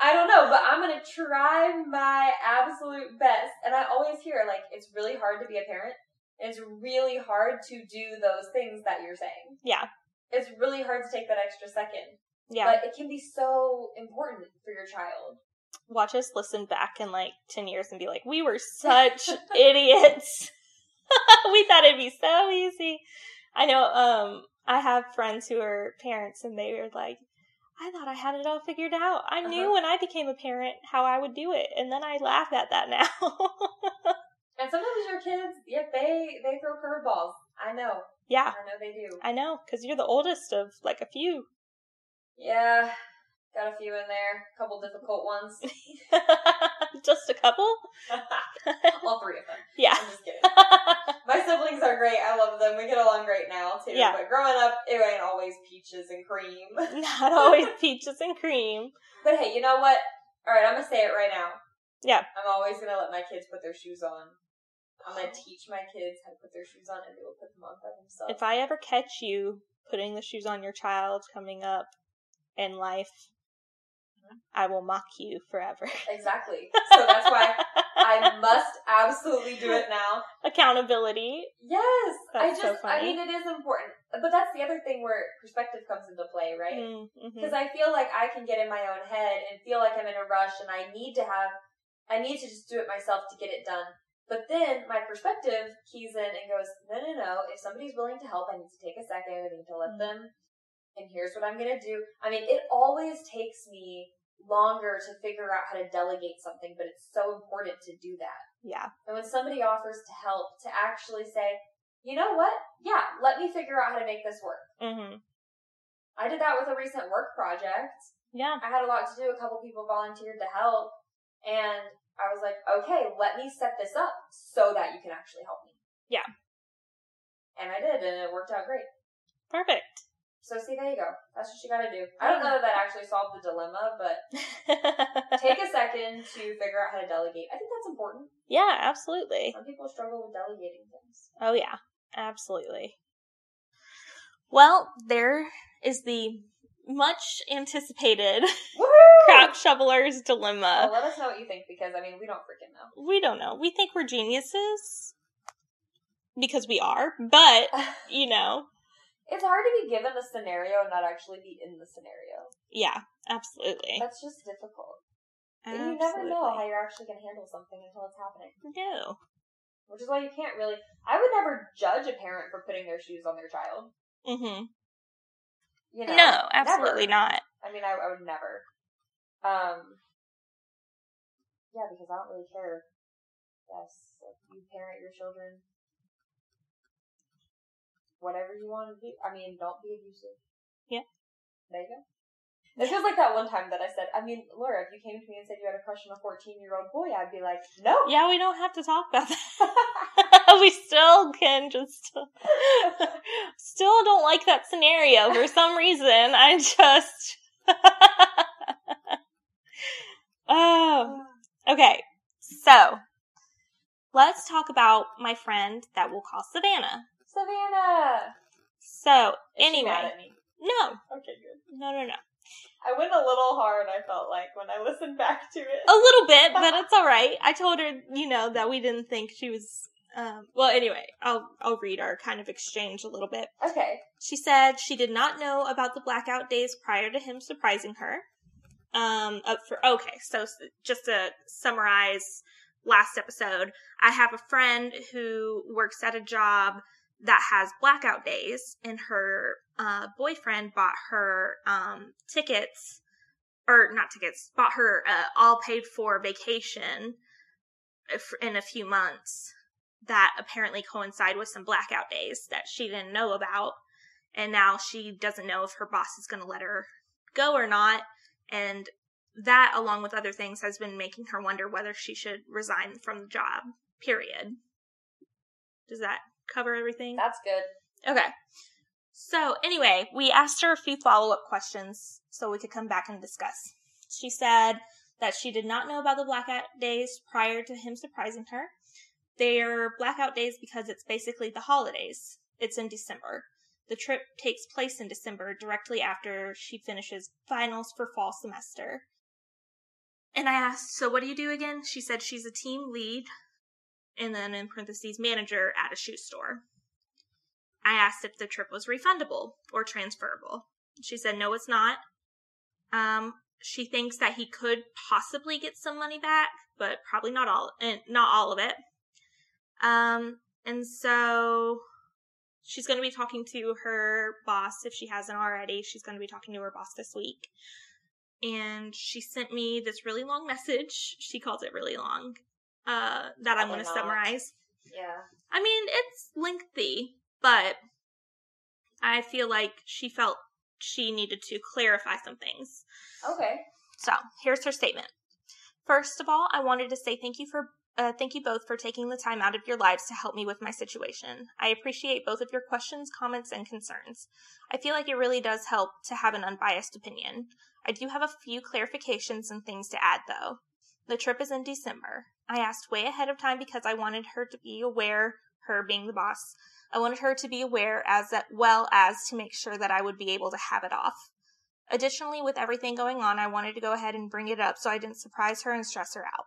S2: I don't know, but I'm gonna try my absolute best. And I always hear like it's really hard to be a parent. It's really hard to do those things that you're saying.
S1: Yeah.
S2: It's really hard to take that extra second.
S1: yeah.
S2: But it can be so important for your child.
S1: Watch us listen back in like 10 years and be like, we were such idiots. we thought it'd be so easy. I know, um, I have friends who are parents and they were like, I thought I had it all figured out. I knew
S2: Uh-huh.
S1: when I became a parent how I would do it. And then I laugh at that now.
S2: And sometimes your kids, yeah, they they throw curveballs. I know.
S1: yeah,
S2: I know they do.
S1: I know. Cause you're the oldest of like a few.
S2: Yeah. Got a few in there. A couple difficult ones.
S1: Just a couple?
S2: All three of them.
S1: Yeah.
S2: I'm just kidding. My siblings are great. I love them. We get along great now too.
S1: Yeah.
S2: But growing up, it ain't always peaches and cream.
S1: Not always peaches and cream.
S2: But hey, you know what? All right, I'm gonna say it right now.
S1: Yeah.
S2: I'm always gonna let my kids put their shoes on. I'm gonna oh. teach my kids how to put their shoes on, and they will put them on by themselves.
S1: If I ever catch you putting the shoes on your child coming up in life, I will mock you forever.
S2: exactly. So that's why I must absolutely do it now.
S1: Accountability.
S2: Yes, I just.
S1: so
S2: I mean, it is important, but that's the other thing where perspective comes into play, right?
S1: Mm-hmm.
S2: because I feel like I can get in my own head and feel like I'm in a rush and I need to have, I need to just do it myself to get it done. But then my perspective keys in and goes, no, no, no. If somebody's willing to help, I need to take a second. I need to let
S1: Mhm.
S2: them. And here's what I'm gonna do. I mean, it always takes me longer to figure out how to delegate something, but it's so important to do that.
S1: Yeah.
S2: And when somebody offers to help, to actually say, you know what? Yeah, let me figure out how to make this work.
S1: Mm-hmm.
S2: I did that with a recent work project.
S1: Yeah.
S2: I had a lot to do. A couple people volunteered to help, and I was like, okay, let me set this up so that you can actually help me.
S1: Yeah.
S2: And I did, and it worked out great.
S1: Perfect.
S2: So see, there you go. That's what you got to do. I don't know that that actually solved the dilemma, but take a second to figure out how to delegate. I think that's important.
S1: yeah, absolutely.
S2: Some people struggle with delegating things.
S1: Oh yeah, absolutely. Well, there is the much anticipated crap shoveler's
S2: Well,
S1: dilemma.
S2: let us know what you think because I mean we don't freaking know.
S1: We don't know. We think we're geniuses because we are, but you know,
S2: It's hard to be given a scenario and not actually be in the scenario.
S1: yeah, absolutely.
S2: That's just difficult. And you never know how you're actually going to handle something until it's happening.
S1: No.
S2: Which is why you can't really. I would never judge a parent for putting their shoes on their child.
S1: Mm-hmm.
S2: You know,
S1: no, absolutely
S2: never.
S1: not.
S2: I mean, I, I would never. Um. Yeah, because I don't really care. Yes, if you parent your children, whatever you want to do. I mean, don't be abusive.
S1: Yeah.
S2: There you go. It feels like that one time that I said, I mean, Laura, if you came to me and said you had a crush on a 14 year old boy, I'd be like, no.
S1: Yeah, we don't have to talk about that. we still can just still don't like that scenario for some reason. I just Oh, okay. So, let's talk about my friend that we'll call Savannah.
S2: Savannah!
S1: So,
S2: Is
S1: anyway,
S2: at me?
S1: no,
S2: Okay, good.
S1: no, no, no.
S2: I went a little hard, I felt like, when I listened back to it.
S1: A little bit, but it's all right. I told her, you know, that we didn't think she was. Um, well, anyway, I'll I'll read our kind of exchange a little bit.
S2: Okay.
S1: She said she did not know about the blackout days prior to him surprising her. Um, up for okay, so just to summarize last episode, I have a friend who works at a job that has blackout days, and her uh, boyfriend bought her um, tickets, or not tickets, bought her uh, all paid for vacation in a few months that apparently coincide with some blackout days that she didn't know about and now she doesn't know if her boss is going to let her go or not and that along with other things has been making her wonder whether she should resign from the job period. Does that cover everything
S2: That's good.
S1: okay so anyway we asked her a few follow-up questions so we could come back and discuss she said that she did not know about the blackout days prior to him surprising her they're blackout days because it's basically the holidays it's in december the trip takes place in December, directly after she finishes finals for fall semester. And I asked, So what do you do again? She said she's a team lead, and then in parentheses, manager at a shoe store. I asked if the trip was refundable or transferable. She said, No, it's not. Um, she thinks that he could possibly get some money back, but probably not all, and not all of it. Um, and so she's going to be talking to her boss if she hasn't already. She's going to be talking to her boss this week. And she sent me this really long message. She calls it really long. Uh, that I'm going to summarize.
S2: Yeah.
S1: I mean, it's lengthy, but I feel like she felt she needed to clarify some things.
S2: Okay.
S1: So here's her statement. First of all, I wanted to say thank you for uh, thank you both for taking the time out of your lives to help me with my situation. I appreciate both of your questions, comments, and concerns. I feel like it really does help to have an unbiased opinion. I do have a few clarifications and things to add, though. The trip is in December. I asked way ahead of time because I wanted her to be aware, her being the boss. I wanted her to be aware as well as to make sure that I would be able to have it off. Additionally, with everything going on, I wanted to go ahead and bring it up so I didn't surprise her and stress her out.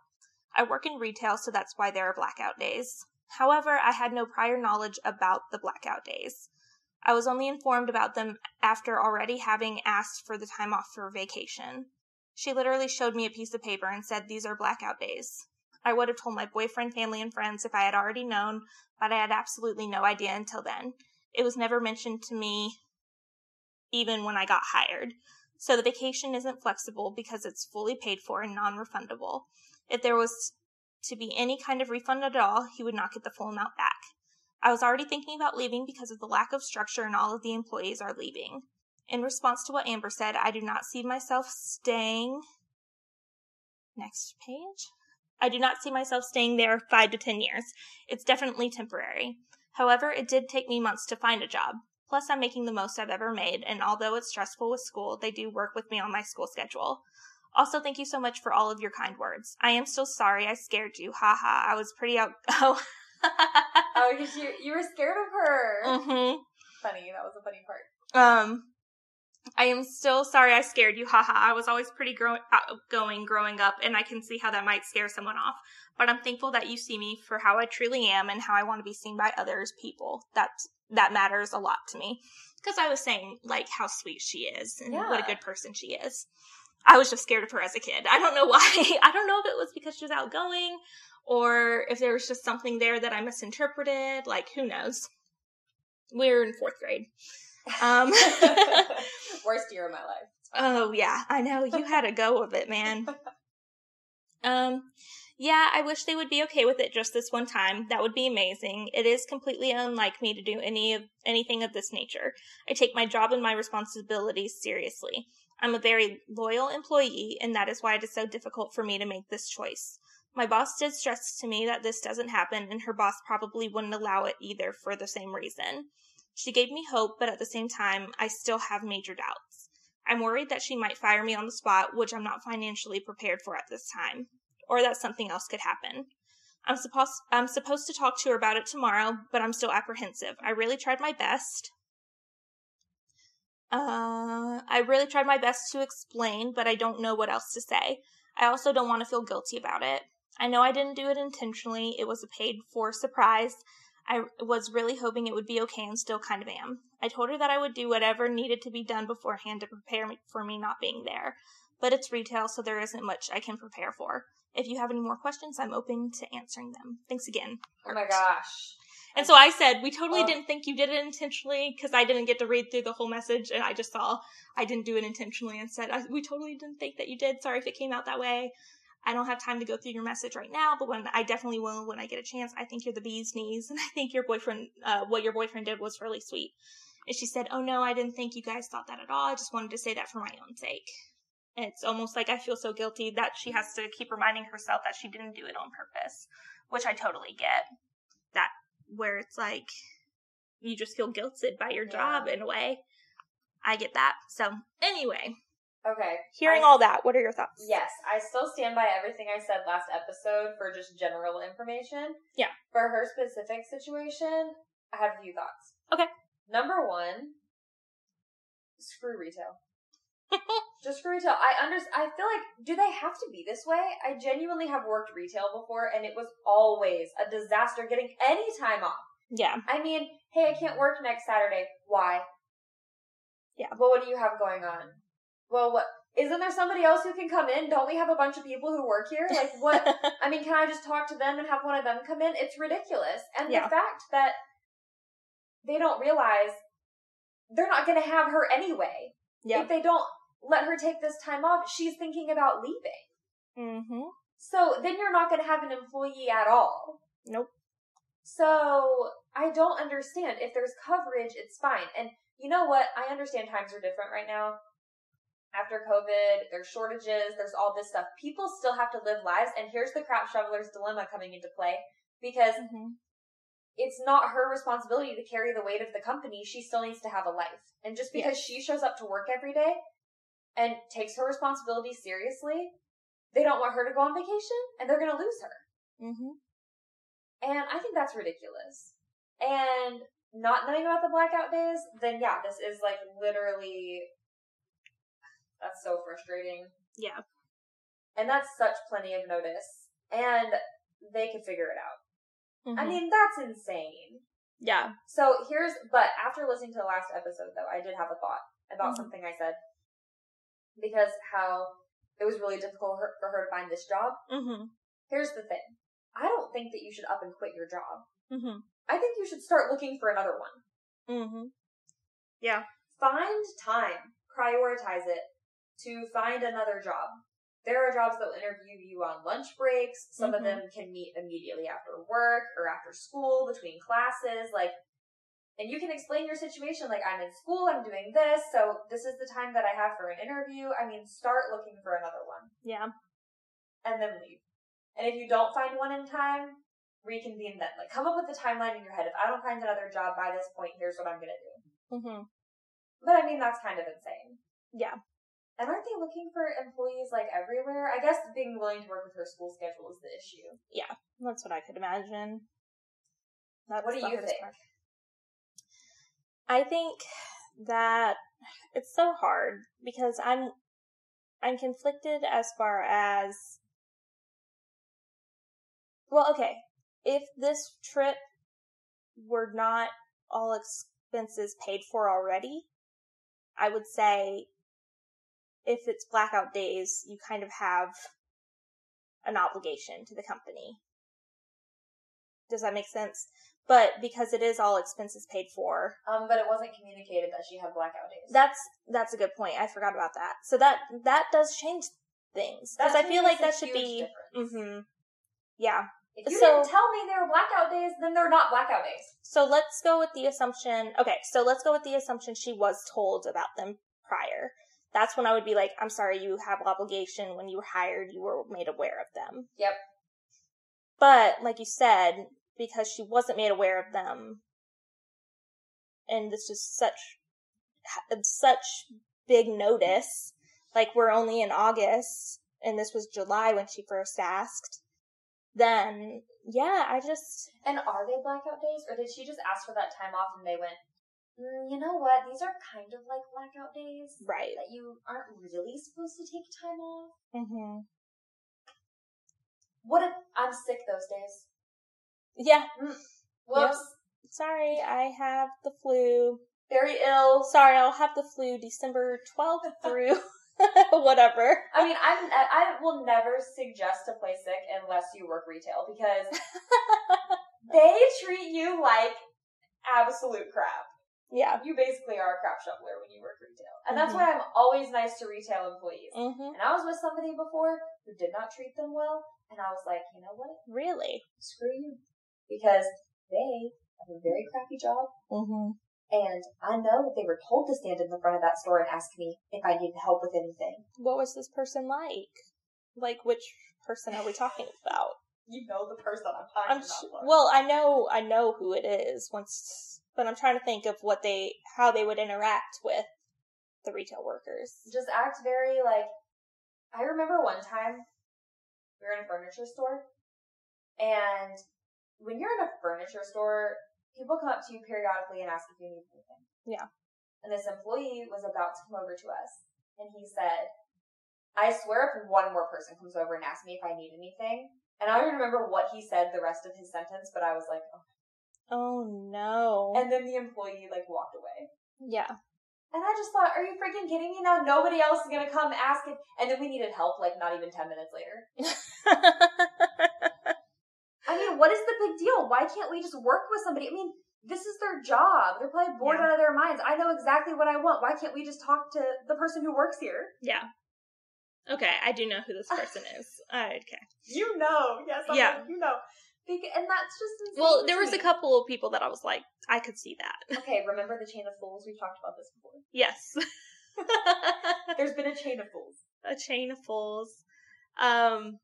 S1: I work in retail, so that's why there are blackout days. However, I had no prior knowledge about the blackout days. I was only informed about them after already having asked for the time off for vacation. She literally showed me a piece of paper and said, These are blackout days. I would have told my boyfriend, family, and friends if I had already known, but I had absolutely no idea until then. It was never mentioned to me even when I got hired. So the vacation isn't flexible because it's fully paid for and non refundable. If there was to be any kind of refund at all, he would not get the full amount back. I was already thinking about leaving because of the lack of structure and all of the employees are leaving. In response to what Amber said, I do not see myself staying. Next page. I do not see myself staying there five to ten years. It's definitely temporary. However, it did take me months to find a job. Plus, I'm making the most I've ever made, and although it's stressful with school, they do work with me on my school schedule. Also, thank you so much for all of your kind words. I am still sorry I scared you. Haha, ha. I was pretty out. Oh.
S2: oh, you, you were scared of her.
S1: Mm-hmm.
S2: Funny. That was a funny part.
S1: Um, I am still sorry I scared you. Haha. I was always pretty grow- outgoing growing up, and I can see how that might scare someone off. But I'm thankful that you see me for how I truly am and how I want to be seen by others people. That that matters a lot to me. Because I was saying like how sweet she is and
S2: Yeah.
S1: what a good person she is. I was just scared of her as a kid. I don't know why. I don't know if it was because she was outgoing or if there was just something there that I misinterpreted. Like, who knows? We're in fourth grade. Um,
S2: Worst year of my life.
S1: oh yeah, I know. You had a go of it, man. Um, yeah, I wish they would be okay with it just this one time. That would be amazing. It is completely unlike me to do any of anything of this nature. I take my job and my responsibilities seriously. I'm a very loyal employee, and that is why it is so difficult for me to make this choice. My boss did stress to me that this doesn't happen, and her boss probably wouldn't allow it either for the same reason. She gave me hope, but at the same time, I still have major doubts. I'm worried that she might fire me on the spot, which I'm not financially prepared for at this time, or that something else could happen. I'm supposed I'm supposed to talk to her about it tomorrow, but I'm still apprehensive. I really tried my best. Uh, I really tried my best to explain, but I don't know what else to say. I also don't want to feel guilty about it. I know I didn't do it intentionally. It was a paid for surprise. I was really hoping it would be okay and still kind of am. I told her that I would do whatever needed to be done beforehand to prepare me for me not being there. But it's retail, so there isn't much I can prepare for. If you have any more questions, I'm open to answering them. Thanks again.
S2: Oh my gosh.
S1: And so I said, we totally
S2: Oh.
S1: didn't think you did it intentionally because I didn't get to read through the whole message and I just saw I didn't do it intentionally and said, I, we totally didn't think that you did. Sorry if it came out that way. I don't have time to go through your message right now, but when I definitely will when I get a chance. I think you're the bee's knees and I think your boyfriend, uh, what your boyfriend did was really sweet. And she said, oh no, I didn't think you guys thought that at all. I just wanted to say that for my own sake. And it's almost like I feel so guilty that she has to keep reminding herself that she didn't do it on purpose, which I totally get. That where it's like you just feel guilted by your job in a way. I get that. So anyway,
S2: Okay.
S1: hearing
S2: I-
S1: all that, what are your thoughts?
S2: Yes, I still stand by everything I said last episode for just general information.
S1: Yeah.
S2: For her specific situation, I have a few thoughts.
S1: Okay.
S2: Number one, screw retail. just screw retail. I under I feel like do they have to be this way? I genuinely have worked retail before and it was always a disaster getting any time off.
S1: Yeah.
S2: I mean, hey, I can't work next Saturday. Why?
S1: Yeah.
S2: Well, what do you have going on? Well, what? Isn't there somebody else who can come in? Don't we have a bunch of people who work here? Like, what? I mean, can I just talk to them and have one of them come in? It's ridiculous. And
S1: Yeah.
S2: the fact that they don't realize they're not going to have her anyway.
S1: yeah.
S2: If they don't let her take this time off, she's thinking about leaving.
S1: Mm-hmm.
S2: So then you're not going to have an employee at all.
S1: Nope.
S2: So I don't understand. If there's coverage, it's fine. And you know what? I understand times are different right now. After COVID, there's shortages, there's all this stuff. People still have to live lives, and here's the crap shoveler's dilemma coming into play because
S1: Mhm.
S2: it's not her responsibility to carry the weight of the company. She still needs to have a life. And just because she shows up to work every day and takes her responsibility seriously, they don't want her to go on vacation and they're going to lose her.
S1: Mhm.
S2: And I think that's ridiculous. And not knowing about the blackout days, then yeah, this is like literally that's so frustrating.
S1: Yeah.
S2: And that's such plenty of notice. And they could figure it out. I
S1: Mhm.
S2: mean, that's insane.
S1: yeah.
S2: So here's, but after listening to the last episode though, I did have a thought about
S1: Mhm.
S2: something I said. Because how it was really difficult for her to find this job.
S1: Mhm.
S2: Here's the thing. I don't think that you should up and quit your job.
S1: Mhm.
S2: I think you should start looking for another one.
S1: Mhm. Yeah.
S2: Find time, prioritize it to find another job. There are jobs that will interview you on lunch breaks. Some of
S1: Mhm.
S2: them can meet immediately after work or after school, between classes, like, and you can explain your situation, like, I'm in school, I'm doing this, so this is the time that I have for an interview. I mean, start looking for another one
S1: Yeah.
S2: and then leave. And if you don't find one in time, reconvene then. Like, come up with a timeline in your head. If I don't find another job by this point, here's what I'm gonna do.
S1: Mhm.
S2: But I mean, that's kind of insane.
S1: Yeah.
S2: And aren't they looking for employees like everywhere? I guess being willing to work with her school schedule is the issue.
S1: Yeah, that's what I could imagine. That's
S2: What do you think?
S1: part. I think that it's so hard because I'm I'm conflicted as far as well, okay. If this trip were not all expenses paid for already, I would say if it's blackout days, you kind of have an obligation to the company. Does that make sense? But because it is all expenses paid for,
S2: Um, but it wasn't communicated that she had blackout days.
S1: that's that's a good point. I forgot about that. So that that does change things because I feel like that should be. hmm Yeah.
S2: If you
S1: So-
S2: didn't tell me they were blackout days, then they're not blackout days.
S1: So let's go with the assumption. Okay, so let's go with the assumption she was told about them prior. That's when I would be like, I'm sorry, you have obligation. When you were hired, you were made aware of them.
S2: Yep.
S1: But like you said, because she wasn't made aware of them, and this is such such big notice. Like we're only in August, and this was July when she first asked. Then yeah, I just
S2: And are they blackout days, or did she just ask for that time off and they went, mm, you know what? These are kind of like blackout days
S1: right.
S2: that you aren't really supposed to take time off.
S1: Mm-hmm.
S2: What if I'm sick those days?
S1: Yeah,
S2: Whoops.
S1: sorry, I have the flu.
S2: Very ill.
S1: Sorry, I'll have the flu December 12th through whatever.
S2: I mean, I'm, I will never suggest to play sick unless you work retail because they treat you like absolute crap.
S1: Yeah.
S2: You basically are a crap shoveler when you work retail. And that's
S1: Mhm.
S2: why I'm always nice to retail employees.
S1: hmm
S2: And I was with somebody before who did not treat them well, and I was like, you know what?
S1: Really?
S2: Screw you. Because they have a very crappy job,
S1: hmm
S2: and I know that they were told to stand in the front of that store and ask me if I needed help with anything.
S1: What was this person like? Like, which person are we talking about?
S2: You know the person I'm talking I'm
S1: sh-
S2: about.
S1: Well, I know, I know who it is once, but I'm trying to think of what they, how they would interact with the retail workers.
S2: just act very like I remember one time we were in a furniture store and when you're in a furniture store, people come up to you periodically and ask if you need anything.
S1: Yeah.
S2: And this employee was about to come over to us and he said, I swear if one more person comes over and asks me if I need anything, and I don't remember what he said the rest of his sentence, but I was like, oh.
S1: Oh no.
S2: and then the employee like walked away.
S1: yeah.
S2: And I just thought, are you freaking kidding me now? Nobody else is gonna come ask it. And then we needed help, like not even 10 minutes later. I mean, what is the big deal? Why can't we just work with somebody? I mean, this is their job. They're probably bored
S1: Yeah.
S2: out of their minds. I know exactly what I want. Why can't we just talk to the person who works here?
S1: yeah. Okay, I do know who this person is. I okay.
S2: You know, yes, I'm
S1: Yeah.
S2: like, you know. And that's just
S1: Well, there was a couple of people that I was like, I could see that.
S2: Okay, remember the chain of fools? We've talked about this before.
S1: Yes.
S2: There's been a chain of fools.
S1: a chain of fools. Um,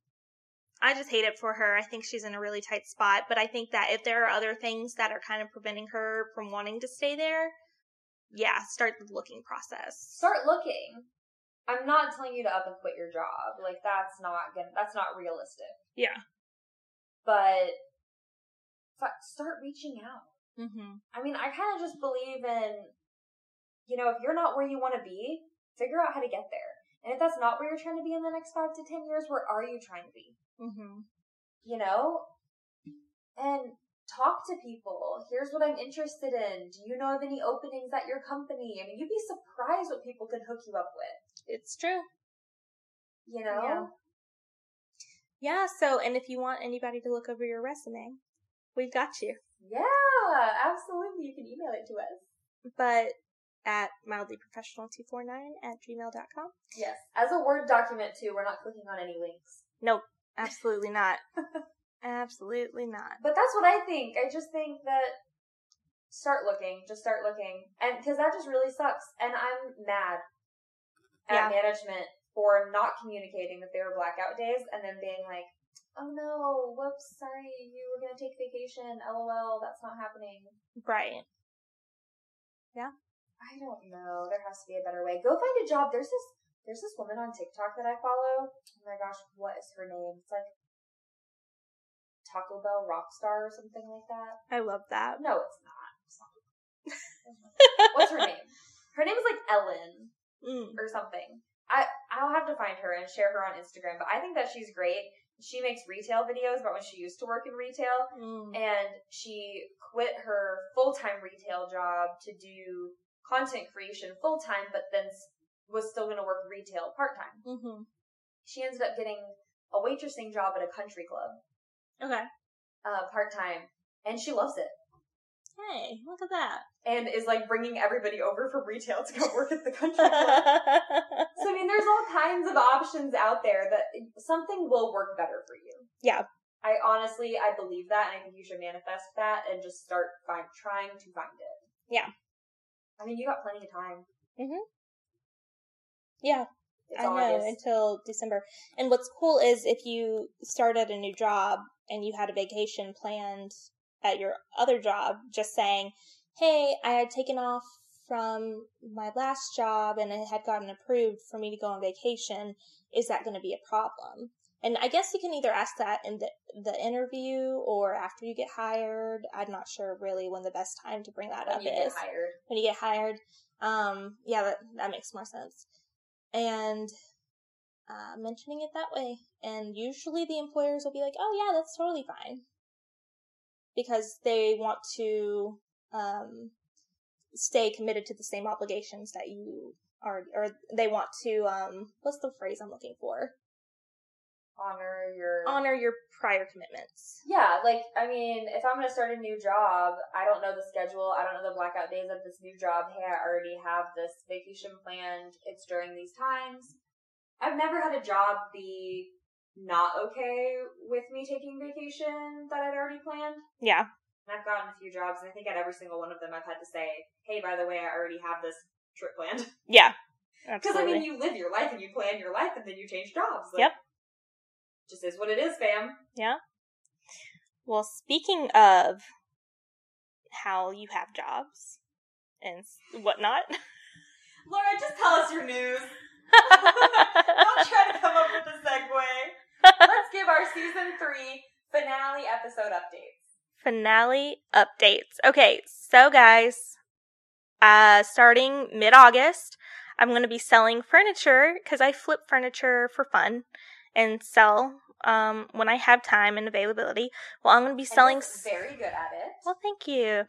S1: I just hate it for her. I think she's in a really tight spot, but I think that if there are other things that are kind of preventing her from wanting to stay there, yeah, start the looking process.
S2: Start looking. I'm not telling you to up and quit your job. Like that's not gonna. That's not realistic.
S1: Yeah.
S2: But start reaching out.
S1: Mm-hmm.
S2: I mean, I kind of just believe in, you know, if you're not where you want to be, figure out how to get there. And if that's not where you're trying to be in the next five to ten years, where are you trying to be?
S1: Mm-hmm.
S2: You know? And talk to people. Here's what I'm interested in. Do you know of any openings at your company? I mean, you'd be surprised what people can hook you up with.
S1: It's true.
S2: You know?
S1: Yeah. Yeah, so, and if you want anybody to look over your resume, we've got you.
S2: Yeah, absolutely. You can email it to us.
S1: But at mildlyprofessional249 at gmail.com.
S2: Yes. As a Word document, too, we're not clicking on any links.
S1: Nope, absolutely not. absolutely not.
S2: But that's what I think. I just think that start looking, just start looking, and because that just really sucks. And I'm mad
S1: Yeah.
S2: at management for not communicating that they were blackout days, and then being like, "Oh no, whoops, sorry, you were gonna take vacation. LOL, that's not happening."
S1: Right. Yeah.
S2: I don't know. There has to be a better way. Go find a job. There's this there's this woman on TikTok that I follow. Oh my gosh, what is her name? It's like Taco Bell Rockstar or something like that.
S1: I love that.
S2: No, it's not. It's not. What's her name? Her name is like Ellen
S1: Mm.
S2: or something. I I'll have to find her and share her on Instagram. But I think that she's great. She makes retail videos about when she used to work in retail,
S1: Mm.
S2: and she quit her full time retail job to do content creation full time, but then was still going to work retail part time.
S1: Mm-hmm.
S2: She ended up getting a waitressing job at a country club
S1: Okay.
S2: uh, part time, and she loves it.
S1: Hey, look at that.
S2: And is like bringing everybody over from retail to go work at the country club. So I mean, there's all kinds of options out there that something will work better for you.
S1: Yeah.
S2: I honestly, I believe that, and I think you should manifest that and just start find, trying to find it.
S1: Yeah.
S2: I mean, you got plenty of time. Mm-hmm.
S1: yeah,
S2: It's
S1: I know until December. And what's cool is if you start at a new job and you had a vacation planned at your other job, just saying, "Hey, I had taken off from my last job and it had gotten approved for me to go on vacation. Is that going to be a problem?" And I guess you can either ask that in the the interview or after you get hired. I'm not sure really when the best time to bring that
S2: when
S1: up
S2: you
S1: is
S2: get hired.
S1: when you get hired. Um, yeah, that that makes more sense. And uh, mentioning it that way, and usually the employers will be like, "Oh yeah, that's totally fine," because they want to um, stay committed to the same obligations that you are, or they want to um, what's the phrase I'm looking for?
S2: Honor your
S1: Honor your prior commitments.
S2: Yeah, like I mean, if I'm gonna start a new job, I don't know the schedule. I don't know the blackout days of this new job. Hey, I already have this vacation planned. It's during these times. I've never had a job be not okay with me taking vacation that I'd already planned.
S1: Yeah,
S2: And I've gotten a few jobs, and I think at every single one of them, I've had to say, "Hey, by the way, I already have this trip planned."
S1: yeah,
S2: Because I mean, you live your life and you plan your life, and then you change jobs. Like,
S1: Yep.
S2: Just is what it is, fam. Yeah.
S1: Well, speaking of how you have jobs and whatnot,
S2: Laura, just tell us your news. Don't try to come up with a segue. Let's give our season three finale episode updates.
S1: finale updates. Okay, so guys, uh, starting mid August, I'm going to be selling furniture because I flip furniture for fun and sell um, when I have time and availability. Well, I'm going to be selling.
S2: And Liz is very good at it.
S1: Well, thank you.
S2: Yes.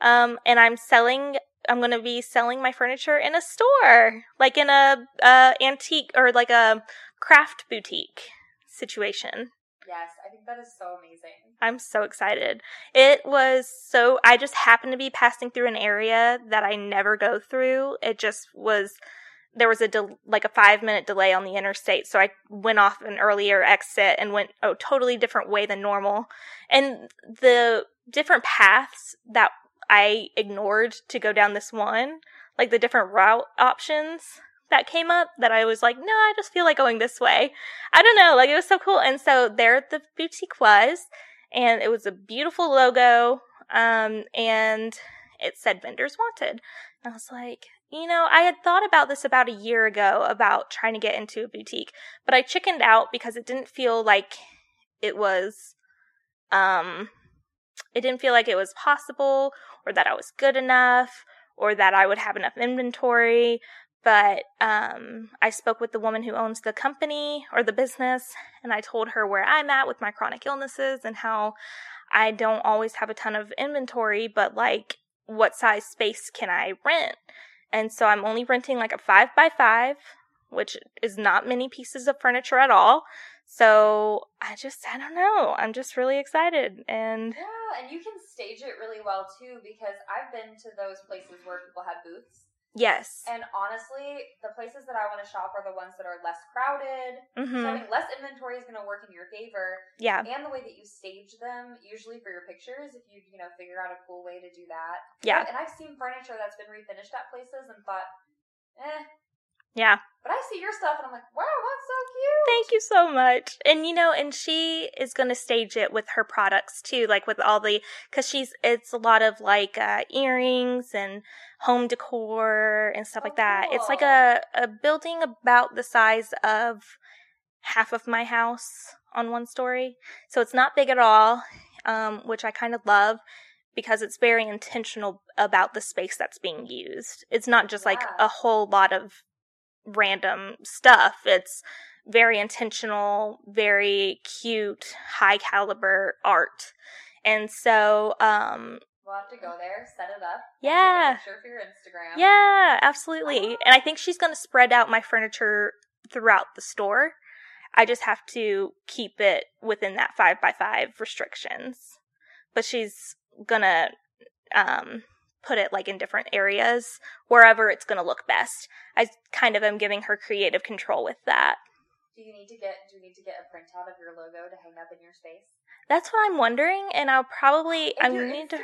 S1: Um, and I'm selling. I'm going to be selling my furniture in a store, like in a uh, antique or like a craft boutique situation.
S2: Yes, I think that is so amazing.
S1: I'm so excited. It was so, I just happened to be passing through an area that I never go through. It just was there was a like a five minute delay on the interstate, so I went off an earlier exit and went a totally different way than normal. And the different paths that I ignored to go down this one, like the different route options that came up, that I was like, no, I just feel like going this way. I don't know, like it was so cool. And so there the boutique was, and it was a beautiful logo, um, and it said vendors wanted. I was like, you know, I had thought about this about a year ago about trying to get into a boutique, but I chickened out because it didn't feel like it was um it didn't feel like it was possible or that I was good enough or that I would have enough inventory. But um, I spoke with the woman who owns the company or the business, and I told her where I'm at with my chronic illnesses and how I don't always have a ton of inventory, but like, what size space can I rent? And so I'm only renting like a five by five, which is not many pieces of furniture at all. So I just, I don't know. I'm just really excited. And
S2: Yeah, and you can stage it really well too because I've been to those places where people have booths.
S1: Yes.
S2: And honestly, the places that I want to shop are the ones that are less crowded. So
S1: hmm
S2: having less inventory is going to work in your favor.
S1: Yeah.
S2: And the way that you stage them, usually for your pictures, if you, you know, figure out a cool way to do that.
S1: Yeah.
S2: And I've seen furniture that's been refinished at places and thought, eh.
S1: Yeah.
S2: But I see your stuff and I'm like, wow, that's so cute.
S1: Thank you so much. And you know, and she is going to stage it with her products too, like with all the, cause she's, it's a lot of like, uh, earrings and home decor and stuff
S2: Oh,
S1: like that. It's like a, a building about the size of half of my house on one story. So it's not big at all, um, which I kind of love because it's very intentional about the space that's being used. It's not just like a whole lot of random stuff. It's very intentional, very cute, high caliber art. And so, um,
S2: We'll have to go there, set it up.
S1: Yeah.
S2: Picture for your Instagram.
S1: yeah, absolutely. And I think she's going to spread out my furniture throughout the store. I just have to keep it within that five by five restrictions. But she's gonna um, put it like in different areas wherever it's gonna look best. I kind of am giving her creative control with that.
S2: Do you need to get do you need to get a printout of your logo to hang up in your space?
S1: That's what I'm wondering, and I'll probably
S2: Is
S1: I
S2: your
S1: need to.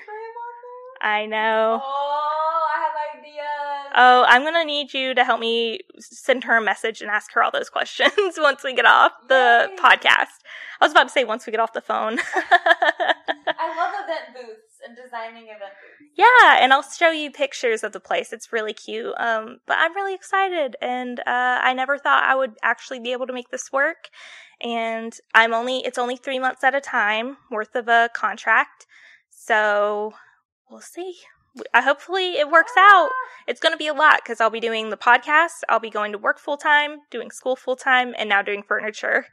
S1: I know.
S2: Oh, I have ideas.
S1: Oh, I'm gonna need you to help me send her a message and ask her all those questions once we get off the
S2: Yay.
S1: podcast. I was about to say once we get off the phone.
S2: I love event booths and designing event booths.
S1: yeah, and I'll show you pictures of the place. It's really cute. Um, but I'm really excited, and uh, I never thought I would actually be able to make this work. And I'm only it's only three months at a time worth of a contract, so we'll see. I hopefully it works out. It's going to be a lot because I'll be doing the podcast, I'll be going to work full time, doing school full time, and now doing furniture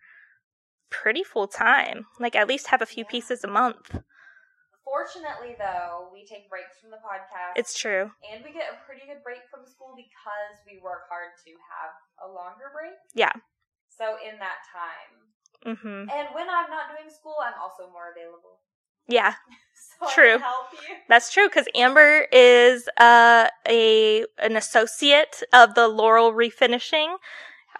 S1: pretty full time. Like at least have a few pieces a month.
S2: Fortunately, though, we take breaks from the podcast.
S1: It's true.
S2: and we get a pretty good break from school because we work hard to have a longer break.
S1: Yeah.
S2: So in that time,
S1: Mhm.
S2: and when I'm not doing school, I'm also more available.
S1: Yeah,
S2: So
S1: True.
S2: can help you.
S1: that's true cuz Amber is uh a an associate of the Laurel Refinishing.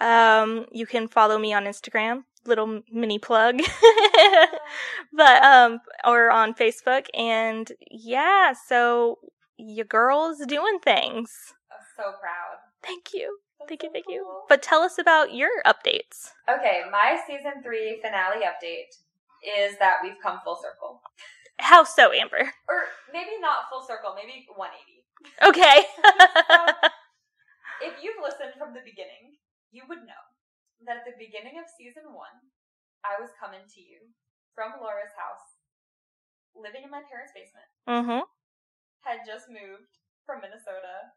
S1: Um you can follow me on Instagram, little mini plug. but um or on Facebook and yeah, so your girl's doing things.
S2: I'm so proud.
S1: Thank you.
S2: That's
S1: Thank you,
S2: so
S1: thank you. But tell us about your updates.
S2: Okay, my season three finale update is that we've come full circle.
S1: How so, Amber?
S2: Or maybe not full circle, maybe 180.
S1: Okay.
S2: If you've listened from the beginning, you would know that at the beginning of season one, I was coming to you from Laura's house, living in my parents' basement,
S1: mhm.
S2: had just moved from Minnesota,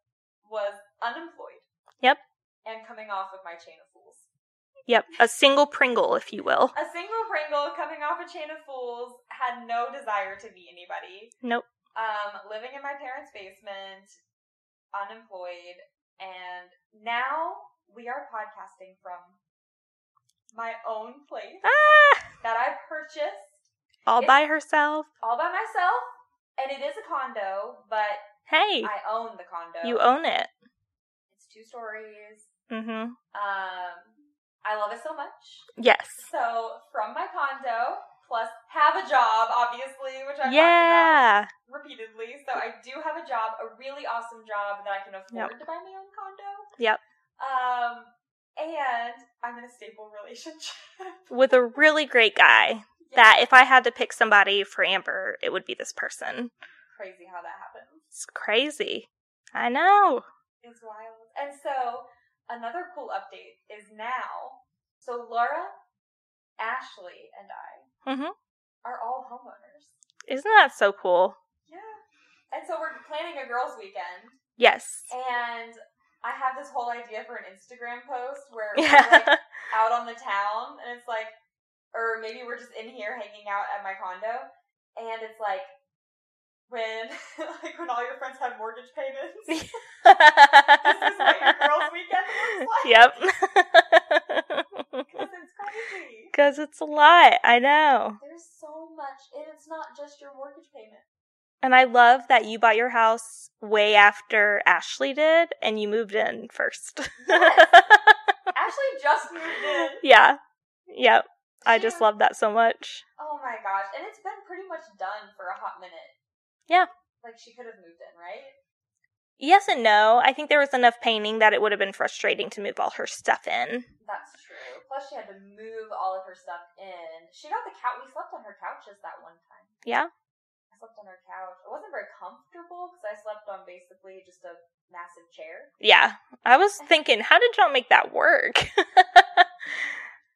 S2: was unemployed.
S1: Yep.
S2: And coming off of my chain of fools.
S1: Yep, a single Pringle, if you will.
S2: A single Pringle coming off a chain of fools had no desire to meet anybody.
S1: Nope.
S2: Um, living in my parents' basement, unemployed, and now we are podcasting from my own place
S1: Ah,
S2: that I purchased
S1: all
S2: It-
S1: by herself.
S2: all by myself. And it is a condo, but
S1: Hey,
S2: I own the condo.
S1: you own it.
S2: It's two stories.
S1: Mm-hmm.
S2: Um, I love it so much.
S1: Yes.
S2: So from my condo, plus have a job, obviously, which I've talked
S1: Yeah.
S2: about repeatedly. So I do have a job, a really awesome job that I can afford
S1: Yep.
S2: to buy my own condo.
S1: Yep.
S2: Um, and I'm in a stable relationship.
S1: With a really great guy. That if I had to pick somebody for Amber, it would be this person.
S2: crazy how that happens.
S1: It's crazy. I know.
S2: It's wild. And so another cool update is now. So Laura, Ashley, and I
S1: Mhm.
S2: are all homeowners.
S1: Isn't that so cool?
S2: Yeah. And so we're planning a girls' weekend,
S1: Yes.
S2: and I have this whole idea for an Instagram post where we're like out on the town, and it's like, or maybe we're just in here hanging out at my condo, and it's like when like when all your friends have mortgage payments. this is what your girls' weekend looks like.
S1: yep.
S2: Because it's crazy.
S1: Because it's a lot. I know.
S2: There's so much, and it's not just your mortgage payment.
S1: And I love that you bought your house way after Ashley did and you moved in first.
S2: Ashley just moved in.
S1: yeah. Yep. I just love that so much.
S2: Oh my gosh, and it's been pretty much done for a hot minute.
S1: Yeah.
S2: Like she could have moved in, right?
S1: Yes and no. I think there was enough painting that it would have been frustrating to move all her stuff in.
S2: That's true. Plus, she had to move all of her stuff in. She got the couch. We slept on her couches that one time.
S1: Yeah.
S2: I slept on her couch. It wasn't very comfortable because I slept on basically just a massive chair.
S1: Yeah. I was thinking, how did y'all make that work?
S2: I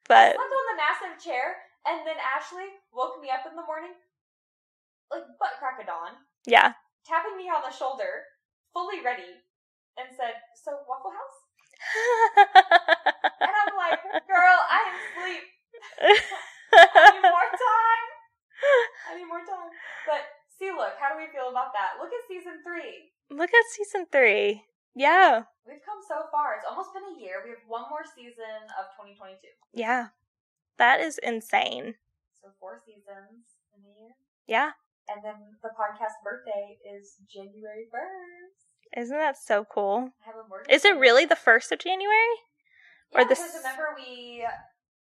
S1: but
S2: slept on the massive chair, and then Ashley woke me up in the morning, like butt crack of dawn,
S1: yeah.
S2: tapping me on the shoulder, fully ready, and said, "So Waffle House?" And I'm like, "Girl, I am asleep. I need more time. I need more time." But see, look, how do we feel about that? Look at season three.
S1: Look at season three. Yeah.
S2: We've come so far. It's almost been a year. We have one more season of 2022.
S1: Yeah. That is insane.
S2: So four seasons in a year.
S1: Yeah.
S2: And then the podcast birthday is January 1st.
S1: Isn't that so cool?
S2: I have a mortgage.
S1: Is it really the first of January?
S2: Yeah,
S1: or the
S2: because remember we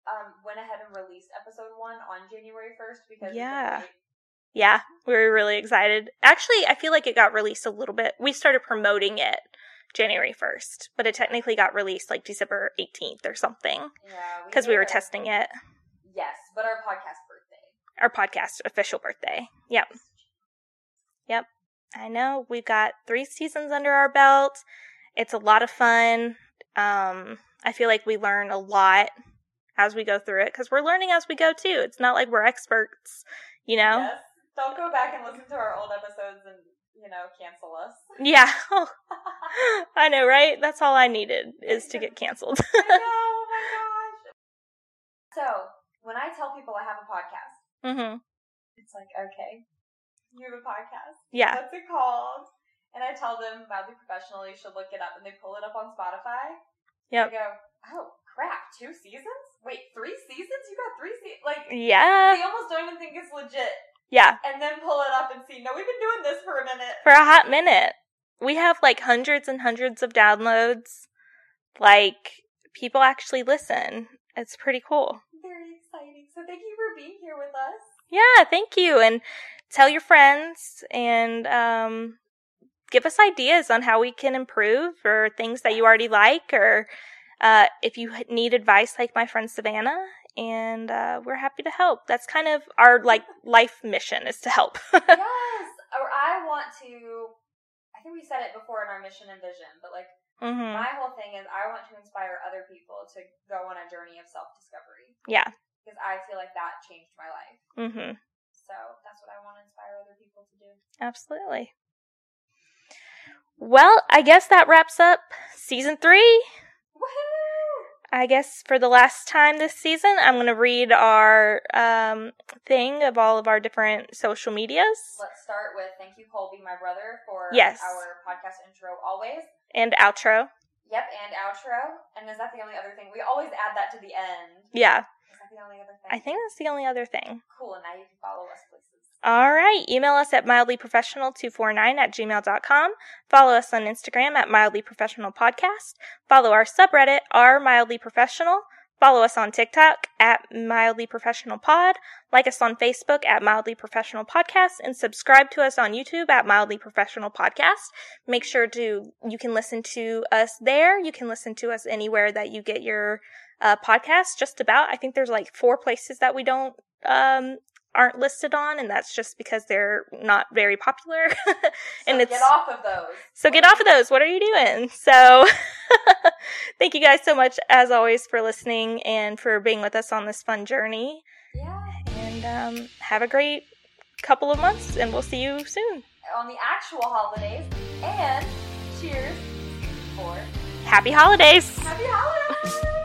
S2: um, went ahead and released episode one on January 1st because
S1: Yeah. Yeah, we were really excited. Actually, I feel like it got released a little bit. We started promoting it January 1st, but it technically got released like December 18th or something
S2: Yeah,
S1: because we
S2: did
S1: were testing it.
S2: Yes, but our podcast birthday.
S1: Our podcast official birthday. Yep. Yep. I know. We've got three seasons under our belt. It's a lot of fun. Um, I feel like we learn a lot as we go through it because we're learning as we go too. It's not like we're experts, you know?
S2: Yes. Don't go back and listen to our old episodes and you know cancel us.
S1: Yeah. I know, right? That's all I needed is to get canceled.
S2: I know. Oh my gosh. So when I tell people I have a podcast,
S1: hmm
S2: it's like, okay, you have a podcast.
S1: Yeah.
S2: What's it called? And I tell them Mildly Professional, you should look it up, and they pull it up on Spotify. Yeah. Go, oh crap, two seasons? Wait, three seasons? You got three seasons? Like,
S1: Yeah.
S2: they almost don't even think it's legit.
S1: Yeah.
S2: And then pull it up and see, no, we've been doing this for a minute.
S1: For a hot minute. We have like hundreds and hundreds of downloads. Like, people actually listen. It's pretty cool.
S2: Very exciting. So thank you for being here with us.
S1: Yeah, thank you. And tell your friends and um, give us ideas on how we can improve or things that you already like or uh, if you need advice like my friend Savannah. And uh, we're happy to help. That's kind of our like life mission is to help.
S2: yes. Or I want to, I think we said it before in our mission and vision, but like,
S1: hmm
S2: my whole thing is I want to inspire other people to go on a journey of self discovery.
S1: Yeah.
S2: Because I feel like that changed my life.
S1: Mm-hmm.
S2: So that's what I want to inspire other people to do.
S1: Absolutely. Well, I guess that wraps up season three.
S2: Woohoo!
S1: I guess for the last time this season, I'm going to read our um, thing of all of our different social medias
S2: Let's start with thank you, Colby, my brother, for
S1: Yes.
S2: our podcast intro always.
S1: and outro.
S2: Yep, and outro. And is that the only other thing? We always add that to the end.
S1: Yeah,
S2: Is that the only other thing?
S1: I think that's the only other thing.
S2: Cool, and now you can follow us places.
S1: All right. Email us at mildlyprofessional249 at gmail.com. Follow us on Instagram at mildlyprofessionalpodcast. Follow our subreddit, r mildly professional. Follow us on TikTok at Mildly Professional Pod. Like us on Facebook at Mildly Professional Podcast and subscribe to us on YouTube at Mildly Professional Podcast. Make sure to, you can listen to us there. You can listen to us anywhere that you get your uh, podcast, just about. I think there's like four places that we don't, um, aren't listed on, and that's just because they're not very popular. and
S2: So
S1: it's
S2: get off of those.
S1: so get off of those. What are you doing? So thank you guys so much as always for listening and for being with us on this fun journey.
S2: Yeah.
S1: And um, have a great couple of months, and we'll see you soon.
S2: On the actual holidays. And cheers for
S1: Happy holidays!
S2: happy holidays.